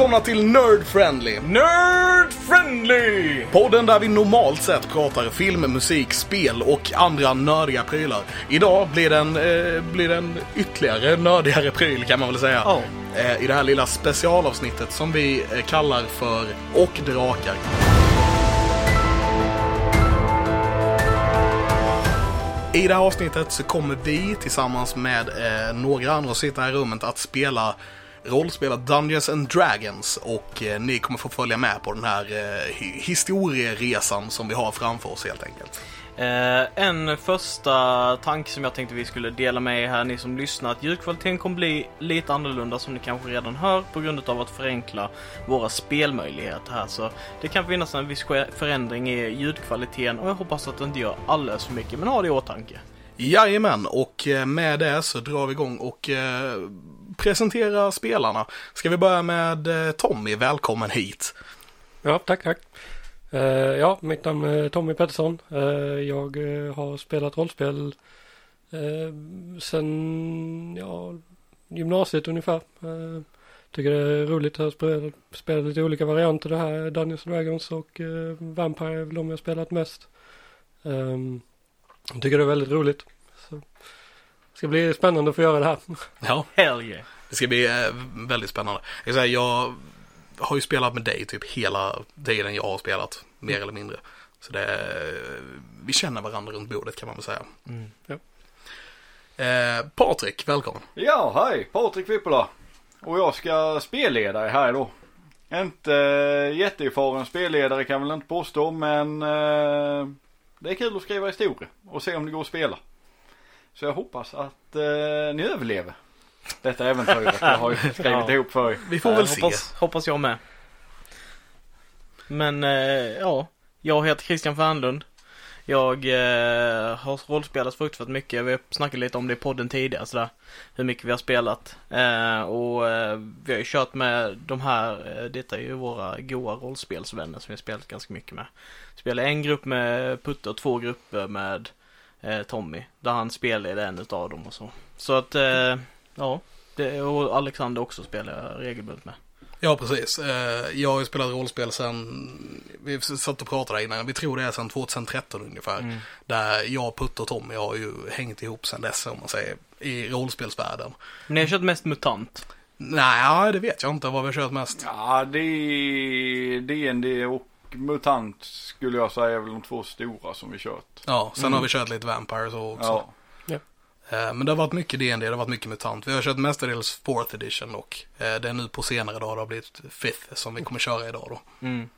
Välkomna till Nerd Friendly! Nerd Friendly! Podden där vi normalt sett pratar film, musik, spel och andra nördiga prylar. Idag blir den, eh, blir den ytterligare nördigare pryl kan man väl säga. Ja. Eh, I det här lilla specialavsnittet som vi eh, kallar för Och Drakar. I det här avsnittet så kommer vi tillsammans med eh, några andra som sitter här i rummet att spela rollspelet Dungeons and Dragons och eh, ni kommer få följa med på den här eh, hi- historieresan som vi har framför oss helt enkelt. Eh, en första tanke som jag tänkte vi skulle dela med er här, ni som lyssnar, att ljudkvaliteten kommer bli lite annorlunda som ni kanske redan hör på grund av att förenkla våra spelmöjligheter här. Så det kan finnas en viss förändring i ljudkvaliteten och jag hoppas att det inte gör alldeles för mycket, men ha det i åtanke. Jajamän, och med det så drar vi igång och eh, presentera spelarna. Ska vi börja med eh, Tommy, välkommen hit. Ja, tack, tack. Eh, ja, mitt namn är Tommy Pettersson. Eh, jag har spelat rollspel sen ja, gymnasiet ungefär. Tycker det är roligt att spela, spela lite olika varianter. Det här Dungeons and Dragons och Vampire är väl de jag spelat mest. Um, tycker det är väldigt roligt. Så, ska bli spännande att få göra det här. Ja, Hell yeah! det ska bli eh, väldigt spännande. Jag, kan säga, jag har ju spelat med dig typ hela tiden jag har spelat, mer eller mindre. Så det, vi känner varandra runt bordet kan man väl säga. Mm. Ja. Eh, Patrik, välkommen. Ja, hej! Patrik Vippola. Och jag ska spelleda här då. Inte uh, jätteerfaren spelledare kan jag väl inte påstå men eh, det är kul att skriva historia och se om det går att spela. Så jag hoppas att eh, ni överlever detta äventyret jag har skrivit Ja. ihop för er. Vi får Eh, väl se. hoppas, hoppas jag med. Men eh, ja, jag heter Christian Fernlund. Jag eh, har rollspelat fruktansvärt mycket. Vi har snackat lite om det i podden tidigare sådär. Hur mycket vi har spelat. Eh, och eh, vi har ju kört med de här, eh, detta är ju våra goa rollspelsvänner som vi har spelat ganska mycket med. Spelar en grupp med Putte och två grupper med eh, Tommy. Där han spelade en utav dem och så. Så att, eh, ja. Det, och Alexander också spelar jag regelbundet med. Ja, precis. Eh, Jag har ju spelat rollspel sen, vi satt och pratade innan, vi tror det är sedan 2013 ungefär. Mm. Där jag, Putte och Tommy har ju hängt ihop sedan dess om man säger, i rollspelsvärlden. Ni har kört mest MUTANT. Nej, det vet jag inte vad vi har kört mest. Ja, det är DND och MUTANT skulle jag säga är väl de två stora som vi kört. Ja, sen Mm. har vi kört lite Vampires och också. Ja. Eh, Men det har varit mycket D&D, det har varit mycket MUTANT. Vi har kört mestadels 4th edition och eh, det är nu på senare dagar det har blivit 5th som vi kommer köra idag då. Mm.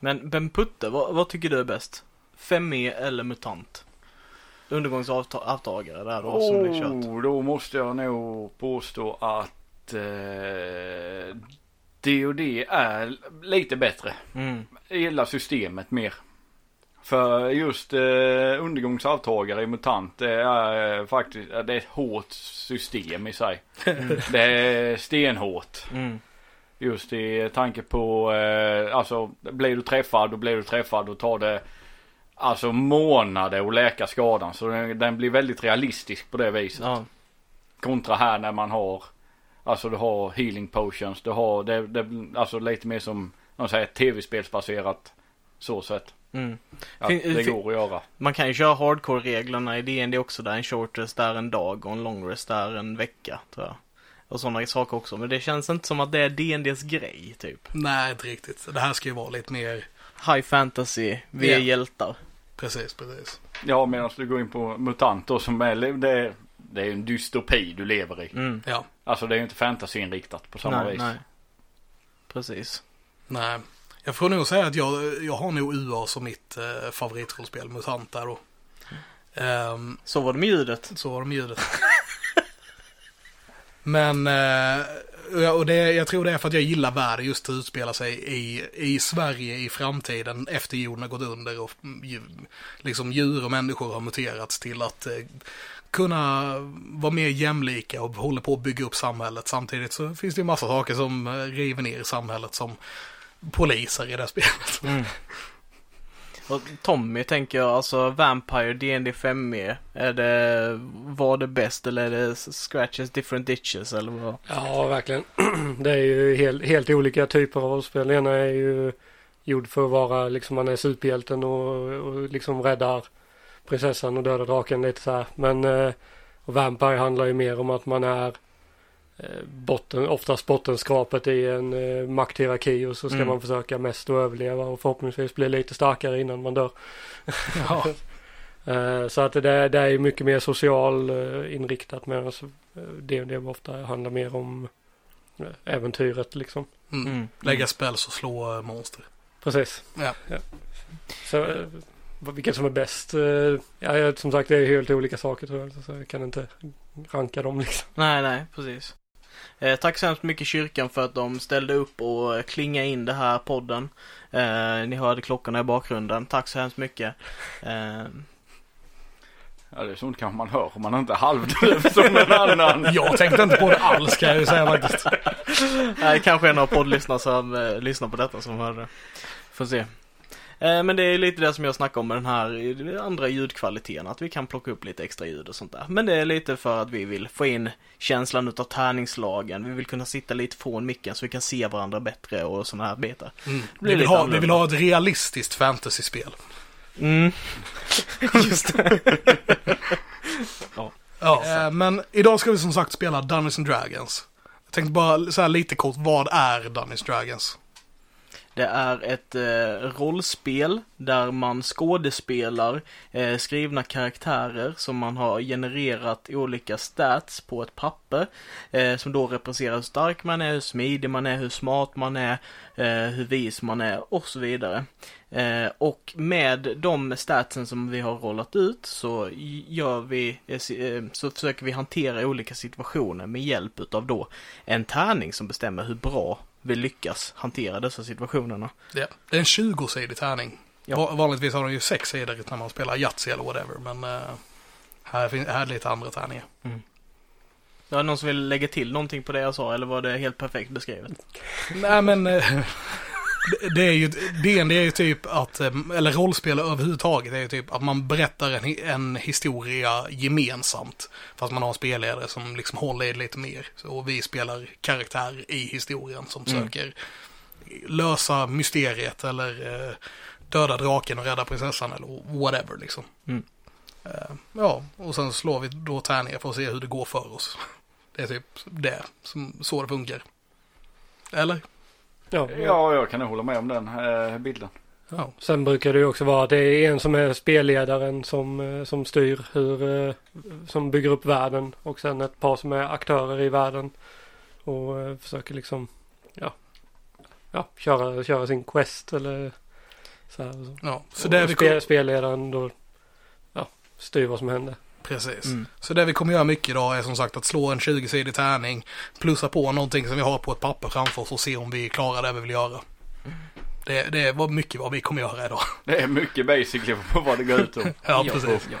Men Ben Putte, vad, vad tycker du är bäst? 5e eller MUTANT? Undergångsavtagare där då som ni kört. Oh, då måste jag nog påstå att eh, D&D är lite bättre. Mm. Gillar systemet mer. För just eh, undergångsavtagare i MUTANT det är eh, faktiskt det är ett hårt system i sig. Det är stenhårt. Mm. Just i tanke på, eh, alltså blir du träffad då blir du träffad och tar det alltså månader att läka skadan. Så den, den blir väldigt realistisk på det viset. Ja. Kontra här när man har, alltså du har healing potions, du har, det, det alltså lite mer som, de säger tv-spelsbaserat så sätt. Mm. Att Fin- det fin- går att göra. Man kan ju köra hardcore-reglerna i D&D också där en short rest är en dag och en long rest är en vecka tror jag. Och sådana saker också. Men det känns inte som att det är D&Ds grej typ. Nej, inte riktigt. Det här ska ju vara lite mer, High fantasy, vi är Ja. hjältar. precis, precis. Ja medan du går in på MUTANT då som är, det, är- det är en dystopi du lever i. Mm. Ja, Alltså det är ju inte fantasyinriktat på samma nej, vis. nej. Precis. Nej. Jag får nog säga att jag, jag har nog UA som mitt eh, favoritrollspel, MUTANT där då. Ehm, Så var det med ljudet. Så var de ljudet. Men, eh, och det, jag tror det är för att jag gillar världen just att utspela sig i, i Sverige i framtiden efter jorden har gått under och liksom djur och människor har muterats till att eh, kunna vara mer jämlika och håller på att bygga upp samhället. Samtidigt så finns det ju massa saker som eh, river ner samhället som poliser i det spelet. Mm. Och Tommy tänker jag, alltså Vampire, D&D 5 e Är det, var det bäst eller är det Scratches Different Ditches eller vad? Ja, verkligen. Det är ju helt, helt olika typer av rollspel. Den ena är ju gjord för att vara liksom man är superhjälten och, och liksom räddar prinsessan och dödar draken lite så här. Men eh, Vampire handlar ju mer om att man är botten, oftast bottenskrapet i en eh, makthierarki och så ska Mm. man försöka mest att överleva och förhoppningsvis bli lite starkare innan man dör. Ja. Eh, så att det, det är ju mycket mer social eh, inriktat medan eh, det, det ofta handlar mer om eh, äventyret liksom. Mm. Mm. Lägga spells och slå eh, monster. Precis. Ja. Så eh, vad- vilket som är bäst? eh, Ja, som sagt det är helt olika saker tror jag. Så jag kan inte ranka dem liksom. Nej, nej, precis. Eh, tack så hemskt mycket kyrkan för att de ställde upp och eh, klingade in det här podden. Eh, ni hörde klockorna i bakgrunden. Tack så hemskt mycket. Eh, Ja det är sånt kanske man hör om man inte är halvdöv som en annan. Jag tänkte inte på det alls kan jag ju säga faktiskt. Nej, kanske en av poddlyssnare som eh, lyssnar på detta som hörde det. Får se. Eh, men det är lite det som jag snackar om med den här andra ljudkvaliteten, att vi kan plocka upp lite extra ljud och sånt där. Men det är lite för att vi vill få in känslan utav tärningslagen, vi vill kunna sitta lite från micken så vi kan se varandra bättre och sådana här bitar. Mm. Vi, vill ha, vi vill ha ett realistiskt fantasyspel. Mm. Just det. Ja. Eh, men idag ska vi som sagt spela Dungeons and Dragons. Jag tänkte bara så här lite kort, vad är Dungeons and Dragons? Det är ett eh, rollspel där man skådespelar eh, skrivna karaktärer som man har genererat olika stats på ett papper. Eh, som då representerar hur stark man är, hur smidig man är, hur smart man är, eh, hur vis man är och så vidare. Eh, och med de statsen som vi har rollat ut så gör vi, eh, eh så försöker vi hantera olika situationer med hjälp utav då en tärning som bestämmer hur bra vi lyckas hantera dessa situationerna. Ja. Det är en 20-sidig tärning. Ja. Va- Vanligtvis har de ju sex sidor när man spelar Yatzy eller whatever, men eh, här, fin- här är lite andra tärningar. Var det någon som vill lägga till någonting på det jag sa eller var det helt perfekt beskrivet? Nej men, eh, det- är ju, D&D är ju typ att, eh, eller rollspel överhuvudtaget är ju typ att man berättar en, en historia gemensamt. Fast man har en spelledare som liksom håller i det lite mer. Så, och vi spelar karaktär i historien som Mm. söker lösa mysteriet eller eh, döda draken och rädda prinsessan eller whatever liksom. Mm. Eh, ja, och sen slår vi då tärningar för att se hur det går för oss. Det är typ det, som, så det funkar. Eller? Ja, Ja jag kan nog hålla med om den eh, bilden. Ja. Sen brukar det ju också vara att det är en som är spelledaren som, eh, som styr hur, eh, som bygger upp världen och sen ett par som är aktörer i världen och eh, försöker liksom ja, ja köra, köra sin quest eller så här. och Så. Ja, så och det vi kom, spelledaren då ja, styr vad som händer. Precis. Mm. Så det vi kommer göra mycket idag är som sagt att slå en 20-sidig tärning, plussa på någonting som vi har på ett papper framför oss och se om vi klarar det vi vill göra. Det, det var mycket vad vi kommer göra idag. Det är mycket basically på vad det går ut om. Ja, precis. Ja.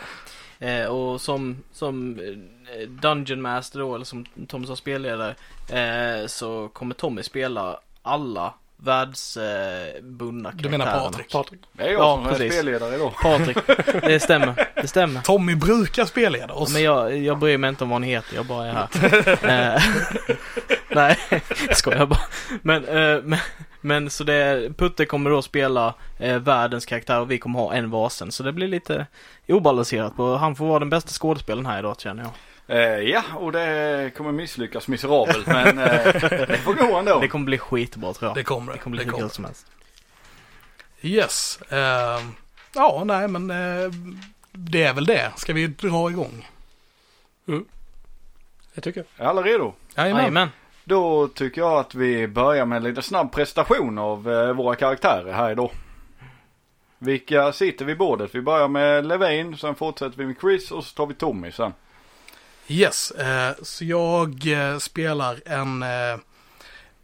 Eh, och som, som eh, Dungeon Master då, eller som Tommy sa spelledare, eh, så kommer Tommy spela alla världsbundna Du menar. Patrik? Patrik. Det är jag Ja, som är precis. spelledare idag. Patrik, det stämmer. Det stämmer. Tommy brukar spelleda oss. Men jag, jag bryr mig inte om vad ni heter, jag bara är här. Eh, Nej, jag skojar bara. Men, eh, men, men så det, Putte kommer då spela eh, världens karaktär och vi kommer ha en varsin. Så det blir lite obalanserat. Han får vara den bästa skådespelaren här idag känner jag. Eh, ja, och det kommer misslyckas miserabelt men eh, det får gå ändå. Det kommer bli skitbra tror jag. Det kommer Det det. kommer bli Det hur kommer. som helst. Yes. ehm, ja, nej men eh, det är väl det. Ska vi dra igång? Det tycker jag. Är alla redo? Jajamän. Då tycker jag att vi börjar med en lite snabb prestation av eh, våra karaktärer här idag. Vilka sitter vid bordet? Vi börjar med Levin, sen fortsätter vi med Chris och så tar vi Tommy sen. Yes, eh, så jag eh, spelar en, eh,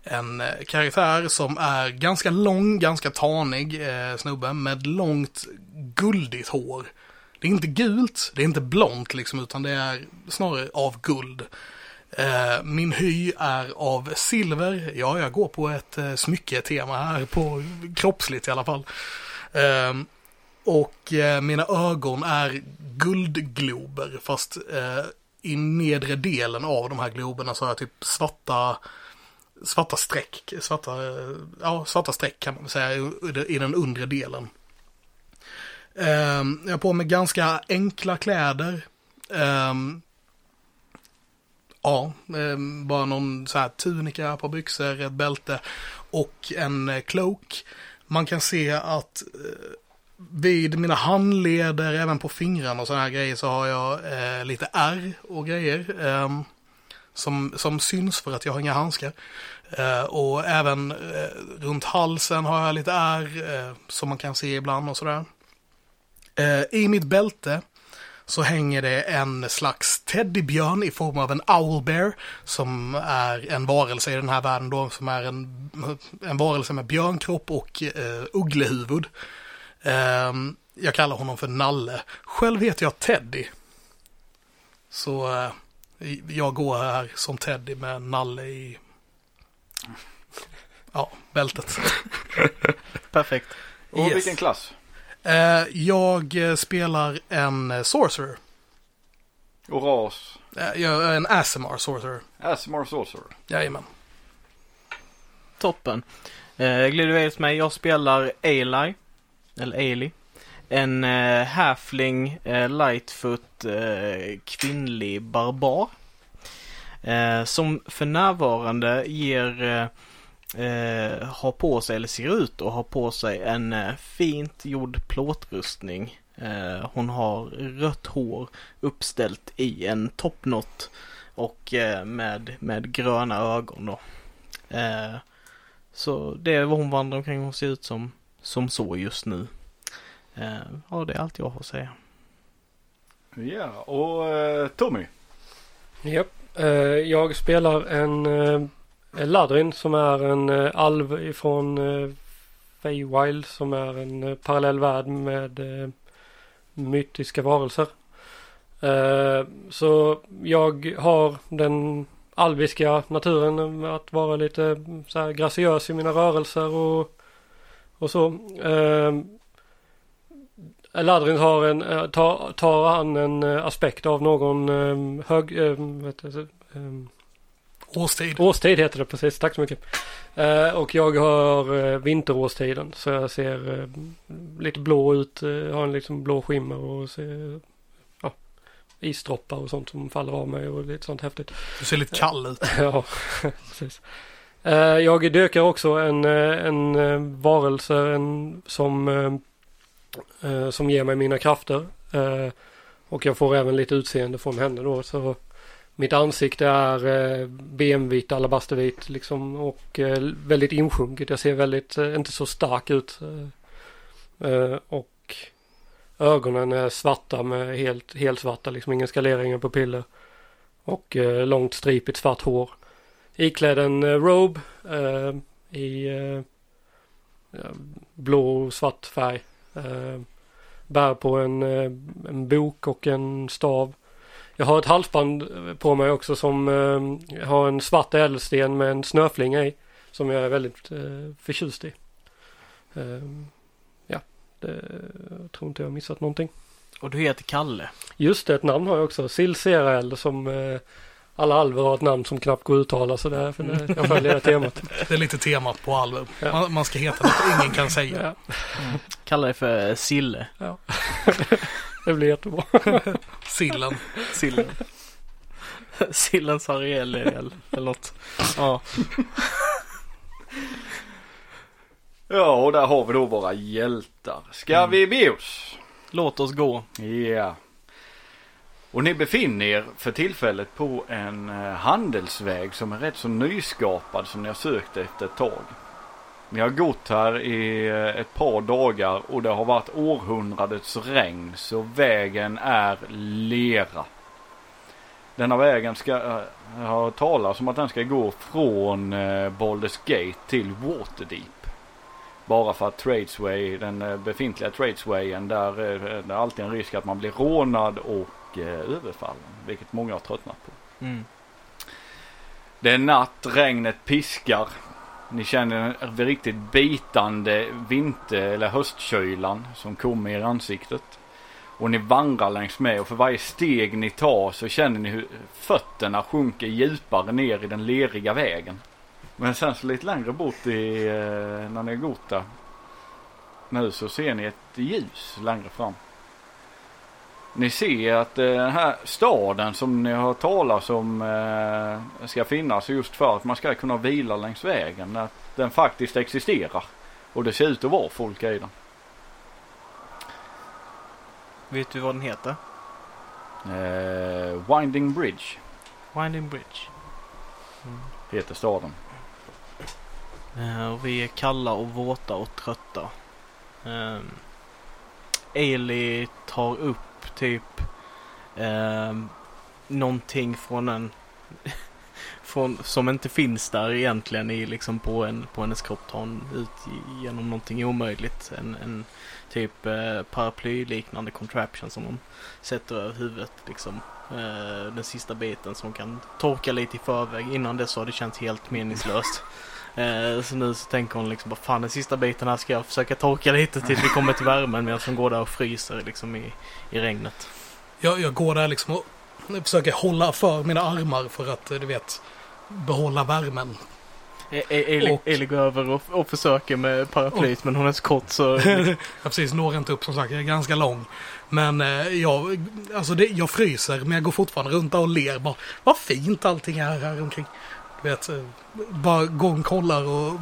en karaktär som är ganska lång, ganska tanig snubbe med långt guldigt hår. Det är inte gult, det är inte blont liksom, utan det är snarare av guld. Min hy är av silver. Ja, jag går på ett smycketema här, på kroppsligt i alla fall. Ehm, och mina ögon är guldglober fast i nedre delen av de här globerna så har jag typ svarta svarta streck, svarta, ja, svarta streck kan man säga i, den undre delen. Um, jag har på mig ganska enkla kläder. Um, ja, um, bara någon så här tunika, på byxor, ett bälte och en eh, cloak. Man kan se att uh, vid mina handleder, även på fingrarna och sådana här grejer så har jag eh, lite ärr och grejer. Ehm, som, som syns för att jag har inga handskar. Eh, och även eh, runt halsen har jag lite ärr eh, som man kan se ibland och sådär. Eh, I mitt bälte så hänger det en slags teddybjörn i form av en owlbear som är en varelse i den här världen då som är en, en varelse med björnkropp och eh, ugglehuvud. Uh, jag kallar honom för Nalle. Själv heter jag Teddy. Så uh, jag går här som Teddy med Nalle i ja, bältet. Perfekt. Och Yes. vilken klass? Eh, jag eh, spelar en eh, sorcerer. Och ras? Eh, jag är en Asimar sorcerer. Asmar Sorcerer. Jajamän. Toppen. Eh, glider till mig. Jag spelar Ailey. Eller Ailey. En eh, halfling, eh, lightfoot, eh, kvinnlig barbar. Eh, som för närvarande ger, eh, eh, har på sig, eller ser ut att ha på sig en eh, fint gjord plåtrustning. Eh, hon har rött hår uppställt i en toppnott och eh, med, med gröna ögon då. Eh, så det är vad hon vandrar omkring. Hon ser ut som, som så just nu. Eh, ja, det är allt jag har att säga. Ja, och eh, Tommy? Japp. Eh, jag spelar en Ladrin som är en alv ifrån Feywild som är en parallell värld med mytiska varelser. Så jag har den alviska naturen med att vara lite så här graciös i mina rörelser och, och så. Uh, Ladrin har en, eh, tar, tar han en eh, aspekt av någon eh, hög, eh, vet eh, Årstid. årstid heter det precis, tack så mycket. Eh, och jag har eh, vinterårstiden så jag ser eh, lite blå ut, eh, har en liksom blå skimmer och ser ja, isdroppar och sånt som faller av mig och lite sånt häftigt. Du ser lite kall ut. ja, precis. Eh, jag dökar också en, eh, en eh, varelse en, som, som ger mig mina krafter. Och jag får även lite utseende från henne då. Så mitt ansikte är eh, alabastervitt liksom och eh, väldigt insjunket. Jag ser väldigt, eh, inte så stark ut. Och ögonen är svarta med helt, helt svarta, liksom inga skaleringar på piller. Och långt stripigt svart hår. Iklädd en eh, robe eh, i eh, blå och svart färg. Bär på en, en bok och en stav. Jag har ett halsband på mig också som eh, har en svart ädelsten med en snöflinga i. Som jag är väldigt eh, förtjust i. Eh, ja, det, jag tror inte jag har missat någonting. Och du heter Kalle. Just det, ett namn har jag också. Silserael som eh, alla alver har ett namn som knappt går att uttala så därför det, jag följer det temat. Det är lite temat på album. Ja. Man, man ska heta något ingen kan säga. Ja, Kallar dig för eh, Sille. det blir jättebra. Sillen. Sillen. Sillens Ariel eller eller något. Ja. Ja, och där har vi då våra hjältar. Ska vi be oss? Låt oss gå. Ja. Och ni befinner er för tillfället på en eh, handelsväg som är rätt så nyskapad som ni har sökt efter ett tag. Ni har gått här i eh, ett par dagar och det har varit århundradets regn så vägen är lera. Denna vägen ska, jag har talats om att den ska gå från Baldur's Gate till Waterdeep. Bara för att Tradesway, den befintliga Tradeswayen, där eh, är det alltid en risk att man blir rånad och eh, överfallen. Vilket många har tröttnat på. Mm. Det är natt, regnet piskar. Ni känner den riktigt bitande vinter eller höstkylan som kommer i ansiktet. Och ni vandrar längs med och för varje steg ni tar så känner ni hur fötterna sjunker djupare ner i den leriga vägen. Men sen så lite längre bort i, eh, när ni har gått där. Nu så ser ni ett ljus längre fram. Ni ser att eh, den här staden som ni har talat om eh, ska finnas just för att man ska kunna vila längs vägen. Att den faktiskt existerar. Och det ser ut att vara folk i den. Vet du vad den heter? Eh, Winding Bridge Winding Bridge. heter staden. Eh, och vi är kalla och våta och trötta. Um, Ailey tar upp typ eh, någonting från en från, som inte finns där egentligen i liksom på, en, på hennes kropp tar hon ut genom någonting omöjligt. En, en typ eh, paraplyliknande contraption som hon sätter över huvudet liksom. Eh, den sista biten som kan torka lite i förväg. Innan dess så har det känts helt meningslöst. Eh, så nu så tänker hon liksom bara fan den sista biten här ska jag försöka torka lite tills vi kommer till värmen medan hon går där och fryser liksom i, i regnet. Jag, jag går där liksom och försöker hålla för mina armar för att, eh, du vet, behålla värmen. E- E- Eli, Och- Eli går över och, och försöker med paraplyet men hon är så kort så jag precis når inte upp som sagt, jag är ganska lång. Men eh, jag, alltså det, jag fryser men jag går fortfarande runt där och ler. Bara, vad fint allting är här omkring. Vet, bara går och kollar och,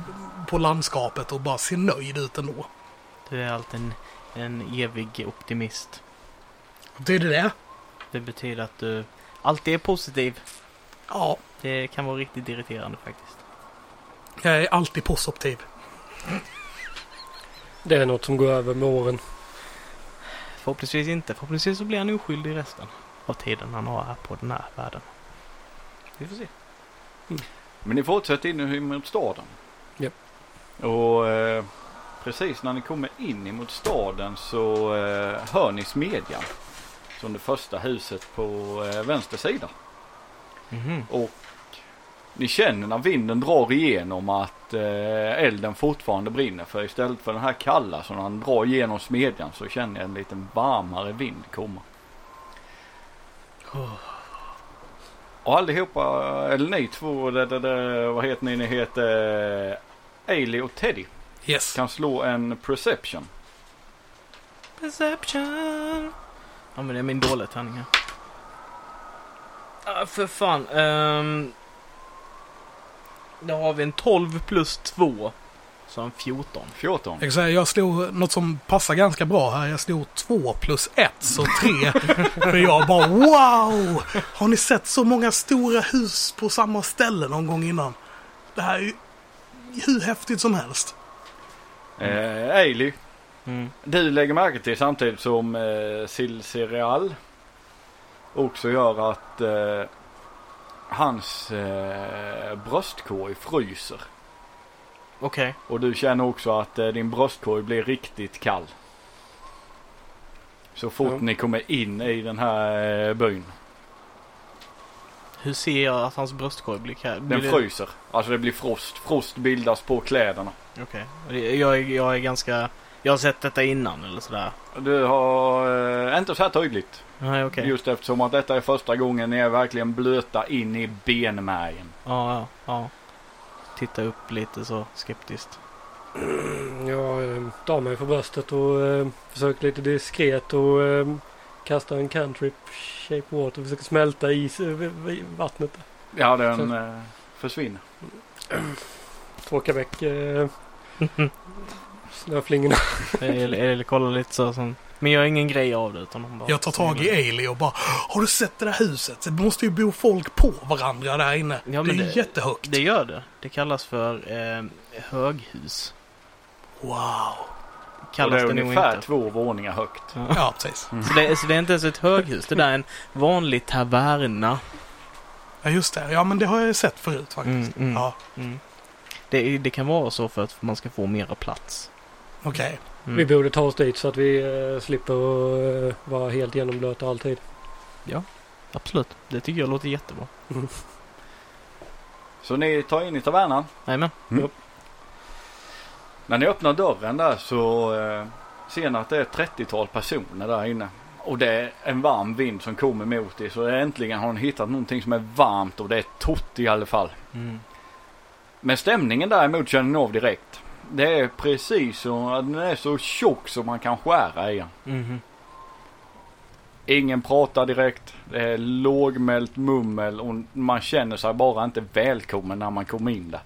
på landskapet och bara ser nöjd ut ändå. Du är alltid en, en evig optimist. Vad betyder det? Det betyder att du alltid är positiv. Ja, Det kan vara riktigt irriterande faktiskt. jag är alltid positiv. Det är något som går över med åren. Förhoppningsvis inte. Förhoppningsvis så blir han oskyldig resten av tiden han har här på den här världen. Vi får se. Men ni fortsätter in mot staden. Ja. Och eh, precis när ni kommer in emot staden så eh, hör ni smedjan. Som det första huset på eh, vänster sida. Mhm. Och ni känner när vinden drar igenom att eh, elden fortfarande brinner. För istället för den här kalla som han drar igenom smedjan så känner jag en liten varmare vind komma. Och allihopa, eller ni två, det, det, det, vad heter ni? Ni heter eh, Ailey och Teddy. Yes. Kan slå en perception. Perception. Ja men det är min dåliga tärning här. Ah, för fan. Um, då har vi en 12 plus 2. Så en 14. 14. Jag, säga, jag slog något som passar ganska bra här. Jag slog 2 plus 1, så 3. För jag bara wow! Har ni sett så många stora hus på samma ställe någon gång innan? Det här är ju hur häftigt som helst. Eh, Ailey, Mm. du lägger märke till samtidigt som eh, Sil Cereal också gör att eh, hans eh, bröstkorg fryser. Okej. Och du känner också att eh, din bröstkorg blir riktigt kall. Så fort Ja. ni kommer in i den här eh, byn. Hur ser jag att hans bröstkorg blir kall? Den det- fryser. Alltså det blir frost. Frost bildas på kläderna. Okej. Det- Jag, jag är ganska... Jag har sett detta innan eller sådär. Du har eh, inte så här tydligt. Nej okej. Just eftersom att detta är första gången ni är verkligen blöta in i benmärgen. Ja, ja, ja. Titta upp lite så skeptiskt. Jag tar mig för bröstet och eh, försöker lite diskret och eh, kasta en cantrip shape water. Försöker smälta is i vattnet. Ja, den eh, försvinner. Torka väck eh, snöflingorna. eller, eller kolla lite så som... Men jag har ingen grej av det utan bara... Jag tar tag i Ailey och bara Har du sett det där huset? Det måste ju bo folk på varandra där inne. Ja, det är det- jättehögt. Det gör det. Det kallas för eh, höghus. Wow. Och det Kallas är det, ungefär inte. två våningar högt. Ja. Ja, precis. Så, det, så det är inte ens ett höghus. Det där är en vanlig taverna. Ja, just det. Ja, men det har jag ju sett förut faktiskt. Mm, mm. Ja, Mm. Det, det kan vara så för att man ska få mera plats. okej. Mm. Vi borde ta oss dit så att vi eh, slipper att eh, vara helt genomblöta alltid. Absolut. Det tycker jag låter jättebra. Så ni tar in i tavernan. Jajamän. När ni öppnar dörren där så eh, ser ni att det är ett 30-tal personer där inne. Och det är en varm vind som kommer mot er. Så äntligen har ni hittat någonting som är varmt och det är torrt i alla fall. Mm. Men stämningen däremot känner ni av direkt. Det är precis så att den är så tjock som man kan skära i den. Mhm. Ingen pratar direkt. Det är lågmält mummel och man känner sig bara inte välkommen när man kommer in där.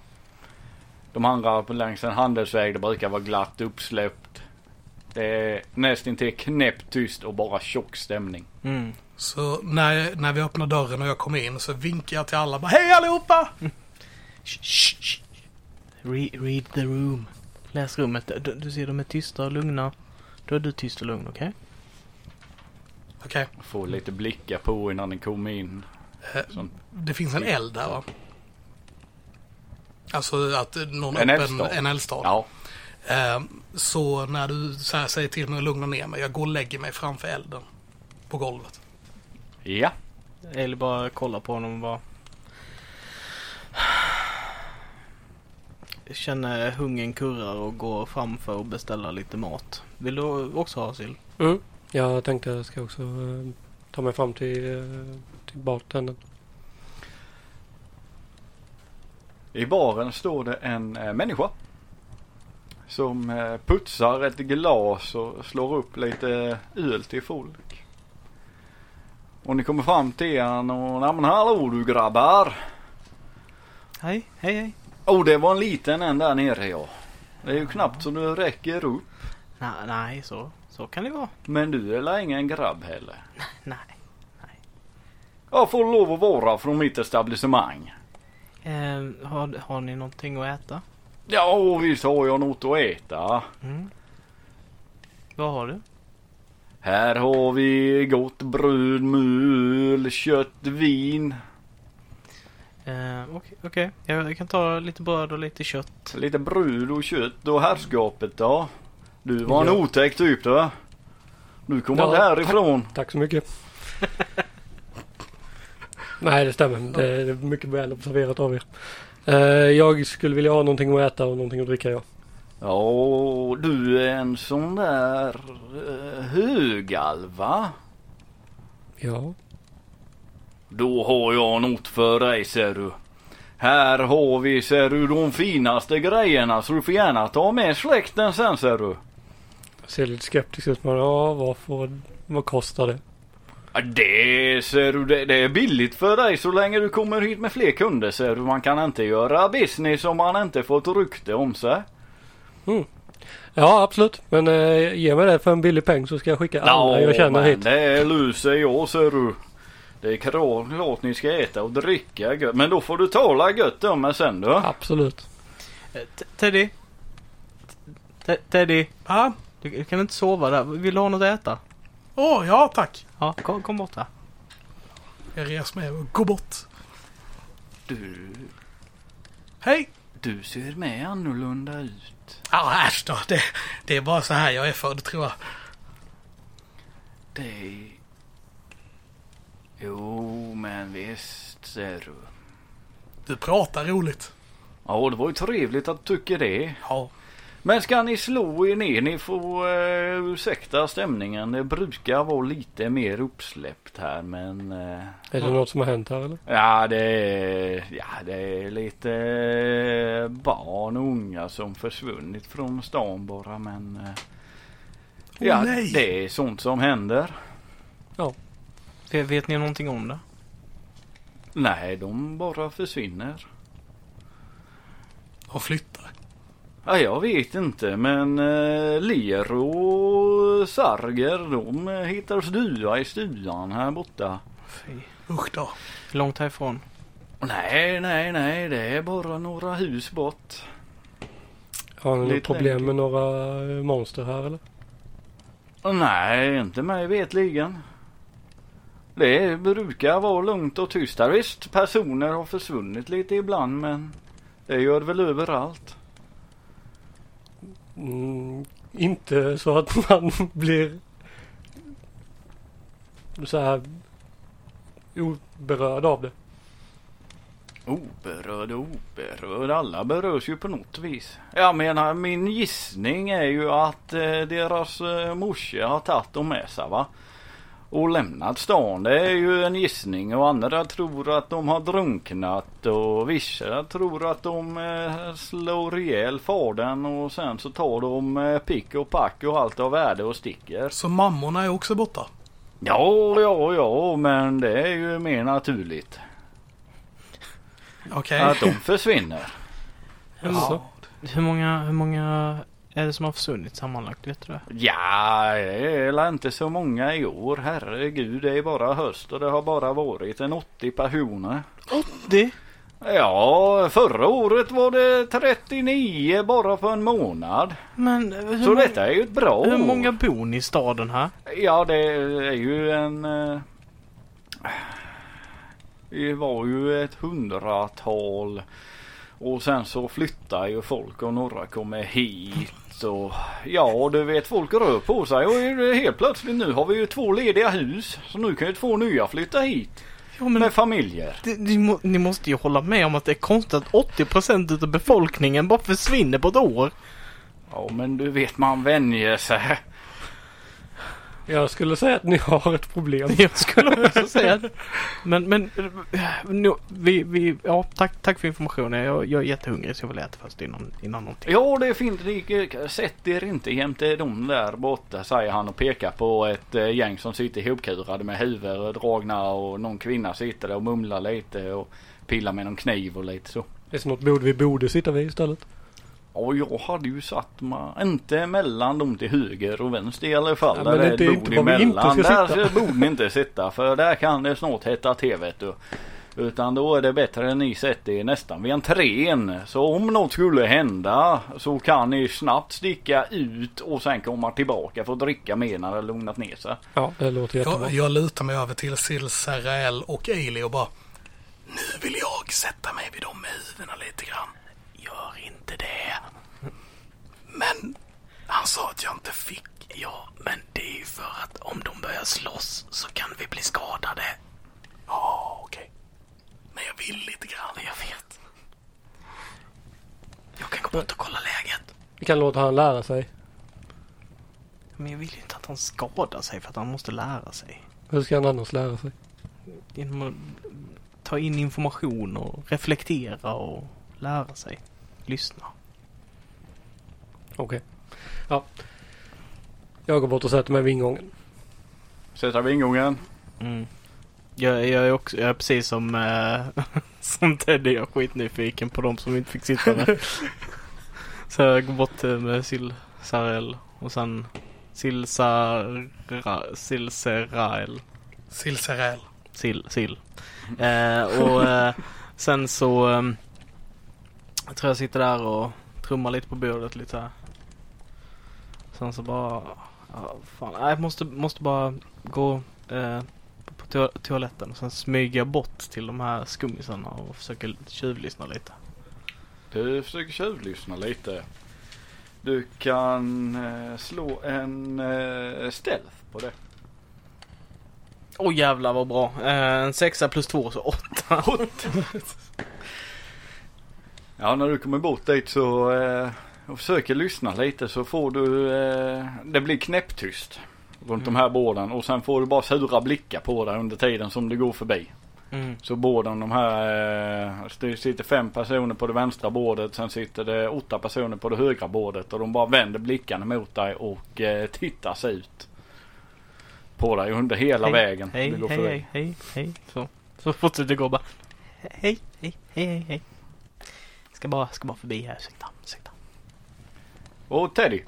De andra på längs en handelsväg det brukar vara glatt uppsläppt. Det är nästintill knäppt tyst och bara tjock stämning. Mm. Så när, när vi öppnar dörren och jag kommer in så vinkar jag till alla bara Hej allihopa! Re read the room. Läs rummet. Du, du ser de är tysta och lugna. Då är du tyst och lugn, okej? Okej, Får lite blickar på innan den kommer in. eh, Sånt. det finns en eld där va? Alltså att någon En öppen, eldstad. en eldstad. Ja, Eh, så när du så här säger till mig att lugna ner mig, jag går och lägger mig framför elden. På golvet. ja. Eller bara kolla på honom och bara... Känner hungern kurrar och går framför och beställa lite mat. Vill du också ha sill? Mm. Jag tänkte jag ska också eh, ta mig fram till, eh, till bartendern. I baren står det en eh, människa. Som eh, putsar ett glas och slår upp lite öl till folk. Och ni kommer fram till han och nej men hallå du grabbar. Hej, hej, hej. Oh det var en liten en där nere ja. Det är ju knappt så du räcker upp. Nej, nej, så, så kan det vara. Men du är väl ingen grabb heller? Nej. Jag får lov att vara från mitt etablissemang. Eh, har, har ni någonting att äta? Ja visst har jag något att äta. Mm. Vad har du? Här har vi gott bröd, mjöl, kött, vin. Eh, Okej, okej. Jag, jag kan ta lite bröd och lite kött. Lite bröd och kött och herrskapet då. Du var en Ja. otäck typ du. Du kommer Ja, därifrån. Tack så mycket. Nej det stämmer. Det det är mycket väl observerat av er. Eh, jag skulle vilja ha någonting att äta och någonting att dricka ja. Ja, du är en sån där uh, högalva. Ja. Då har jag något för dig ser du. Här har vi ser du de finaste grejerna så du får gärna ta med släkten sen ser du. Jag ser lite skeptisk ut men ja vad, får, vad kostar det? Ja, det ser du, det, det är billigt för dig så länge du kommer hit med fler kunder ser du. Man kan inte göra business om man inte fått rykte om sig. Ja absolut. Men eh, ge mig det för en billig peng så ska jag skicka alla jag känner hit. det löser jag ser du. Det är klart, ni ska äta och dricka gött. Men då får du tala gött om mig sen du. Absolut. Eh, Teddy? Teddy? Ja, Du, kan inte sova där. Vill du ha något att äta? åh ja tack. Ja, kom, kom bort här. Jag reser mig och går bort. Du, Hej! du ser med annorlunda ut. Ja äsch då, det, det är bara så här jag är född tror jag. Det... Jo, men visst ser du. Du pratar roligt. Ja, det var ju trevligt att du tycker det. Ja. Men ska ni slå er ner? Ni får uh, ursäkta stämningen. Det brukar vara lite mer uppsläppt här men eh, Är det något som har hänt här eller? ja, det är, ja det är lite eh, barn och unga som försvunnit från stan bara men eh, Åh, ja, nej. det är sånt som händer. Vet, vet ni någonting om det? Nej, de bara försvinner. Och flyttar. Ja, jag vet inte men eh, Lero och Sarger de eh, hittades döda i stugan här borta. Fy. Usch då. Långt härifrån. Nej, nej, nej, det är bara några hus bort. Har ni något Lite problem enkelt. med några eh, monster här eller? Nej, inte mig vetligen. Det brukar vara lugnt och tyst här. Visst, personer har försvunnit lite ibland men det gör det väl överallt. Mm, inte så att man blir så här oberörd av det. Oberörd och oberörd. Alla berörs ju på något vis. Jag menar min gissning är ju att eh, deras eh, morsa har tagit dem med sig va. Och lämnat stan. Det är ju en gissning och andra tror att de har drunknat och vissa tror att de eh, slår ihjäl fadern och sen så tar de eh, pick och pack och allt av värde och sticker. Så mammorna är också borta? Ja, ja, ja, men det är ju mer naturligt. Okej. Att de försvinner. Jaså? Hur många, hur många är det som har försvunnit sammanlagt? Vet du det? Ja, det är inte så många i år. Herregud, det är bara höst och det har bara varit en 80 personer. 80? Ja, förra året var det 39 bara för en månad. Men hur, Så många, detta är ju ett bra hur år. många bor ni i staden här? Ja, det är ju en... eh, Det var ju ett hundratal. Och sen så flyttar ju folk och några kommer hit. Och ja, du vet folk rör på sig och helt plötsligt nu har vi ju två lediga hus. Så nu kan ju två nya flytta hit Ja, men med familjer. det, ni, må, ni måste ju hålla med om att det är konstigt att 80% utav befolkningen bara försvinner på ett år. Ja, men du vet man vänjer sig. Jag skulle säga att ni har ett problem. Jag skulle också säga det. Men, men nu, vi, vi, ja, tack, tack för informationen. Jag, jag är jättehungrig så jag vill äta först innan, innan någonting. Ja, det är fint. Sätt er inte jämte de där borta, säger han och pekar på ett eh, gäng som sitter ihopkurade med huvud dragna och någon kvinna sitter där och mumlar lite och pillar med någon kniv och lite så. Det är så något bord vi borde sitta vid istället. Ja, jag hade ju satt mig, inte mellan dem till höger och vänster i alla fall. Ja, där men det är ett inte bord var vi inte emellan. ska Där sitta. borde ni inte sitta för där kan det snart hetta te vet du. Utan då är det bättre än ni sätter er nästan vid entrén. Så om något skulle hända så kan ni snabbt sticka ut och sen komma tillbaka för att dricka mer när det lugnat ner sig. Ja, det låter jättebra. Jag, jag lutar mig över till Sil, Serael och Ailey och bara Nu vill jag sätta mig vid dem med huvudena lite grann. Gör inte det. Men han sa att jag inte fick. Ja, men det är ju för att om de börjar slåss så kan vi bli skadade. Ja, okej. Men jag vill lite grann. Jag vet. Jag kan gå bort och kolla läget. Vi kan låta han lära sig. Men jag vill ju inte att han skadar sig för att han måste lära sig. Hur ska han annars lära sig? Genom att ta in information och reflektera och lära sig. Lyssna. Okej. Ja. Jag går bort och sätter mig vid ingången. Sätta vid ingången. Mm. Jag, jag är också, jag är precis som, eh, som Teddy, jag är skitnyfiken på de som inte fick sitta med. Så jag går bort till med Sil Sarel och sen Silsara, Silserael. Sil, Serael. Sill, sill. Eh, och eh, sen så eh, jag tror jag sitter där och trummar lite på bordet lite här. Sen så bara, ja, fan, nej, jag måste, måste bara gå eh, på to- toaletten och sen smyger jag bort till de här skummisarna och försöker tjuvlyssna lite. Du försöker tjuvlyssna lite. Du kan eh, slå en eh, stealth på det. Åh oh, jävlar vad bra. Eh, en sexa plus två så åtta. Ja, när du kommer bort dit så eh, och försöker lyssna lite så får du, eh, det blir knäpptyst runt de här borden och sen får du bara sura blickar på dig under tiden som du går förbi. Mm. Så borden de här, eh, det sitter fem personer på det vänstra bordet, sen sitter det åtta personer på det högra bordet och de bara vänder blickarna mot dig och eh, tittar sig ut. På dig under hela Hej, vägen. Hej, hej, hej, hej, hej. Så, så fortsätter det gå bara. Hej, hej, hej, hej, hej. Ska bara, ska bara förbi här, ursäkta, ursäkta. Och Teddy.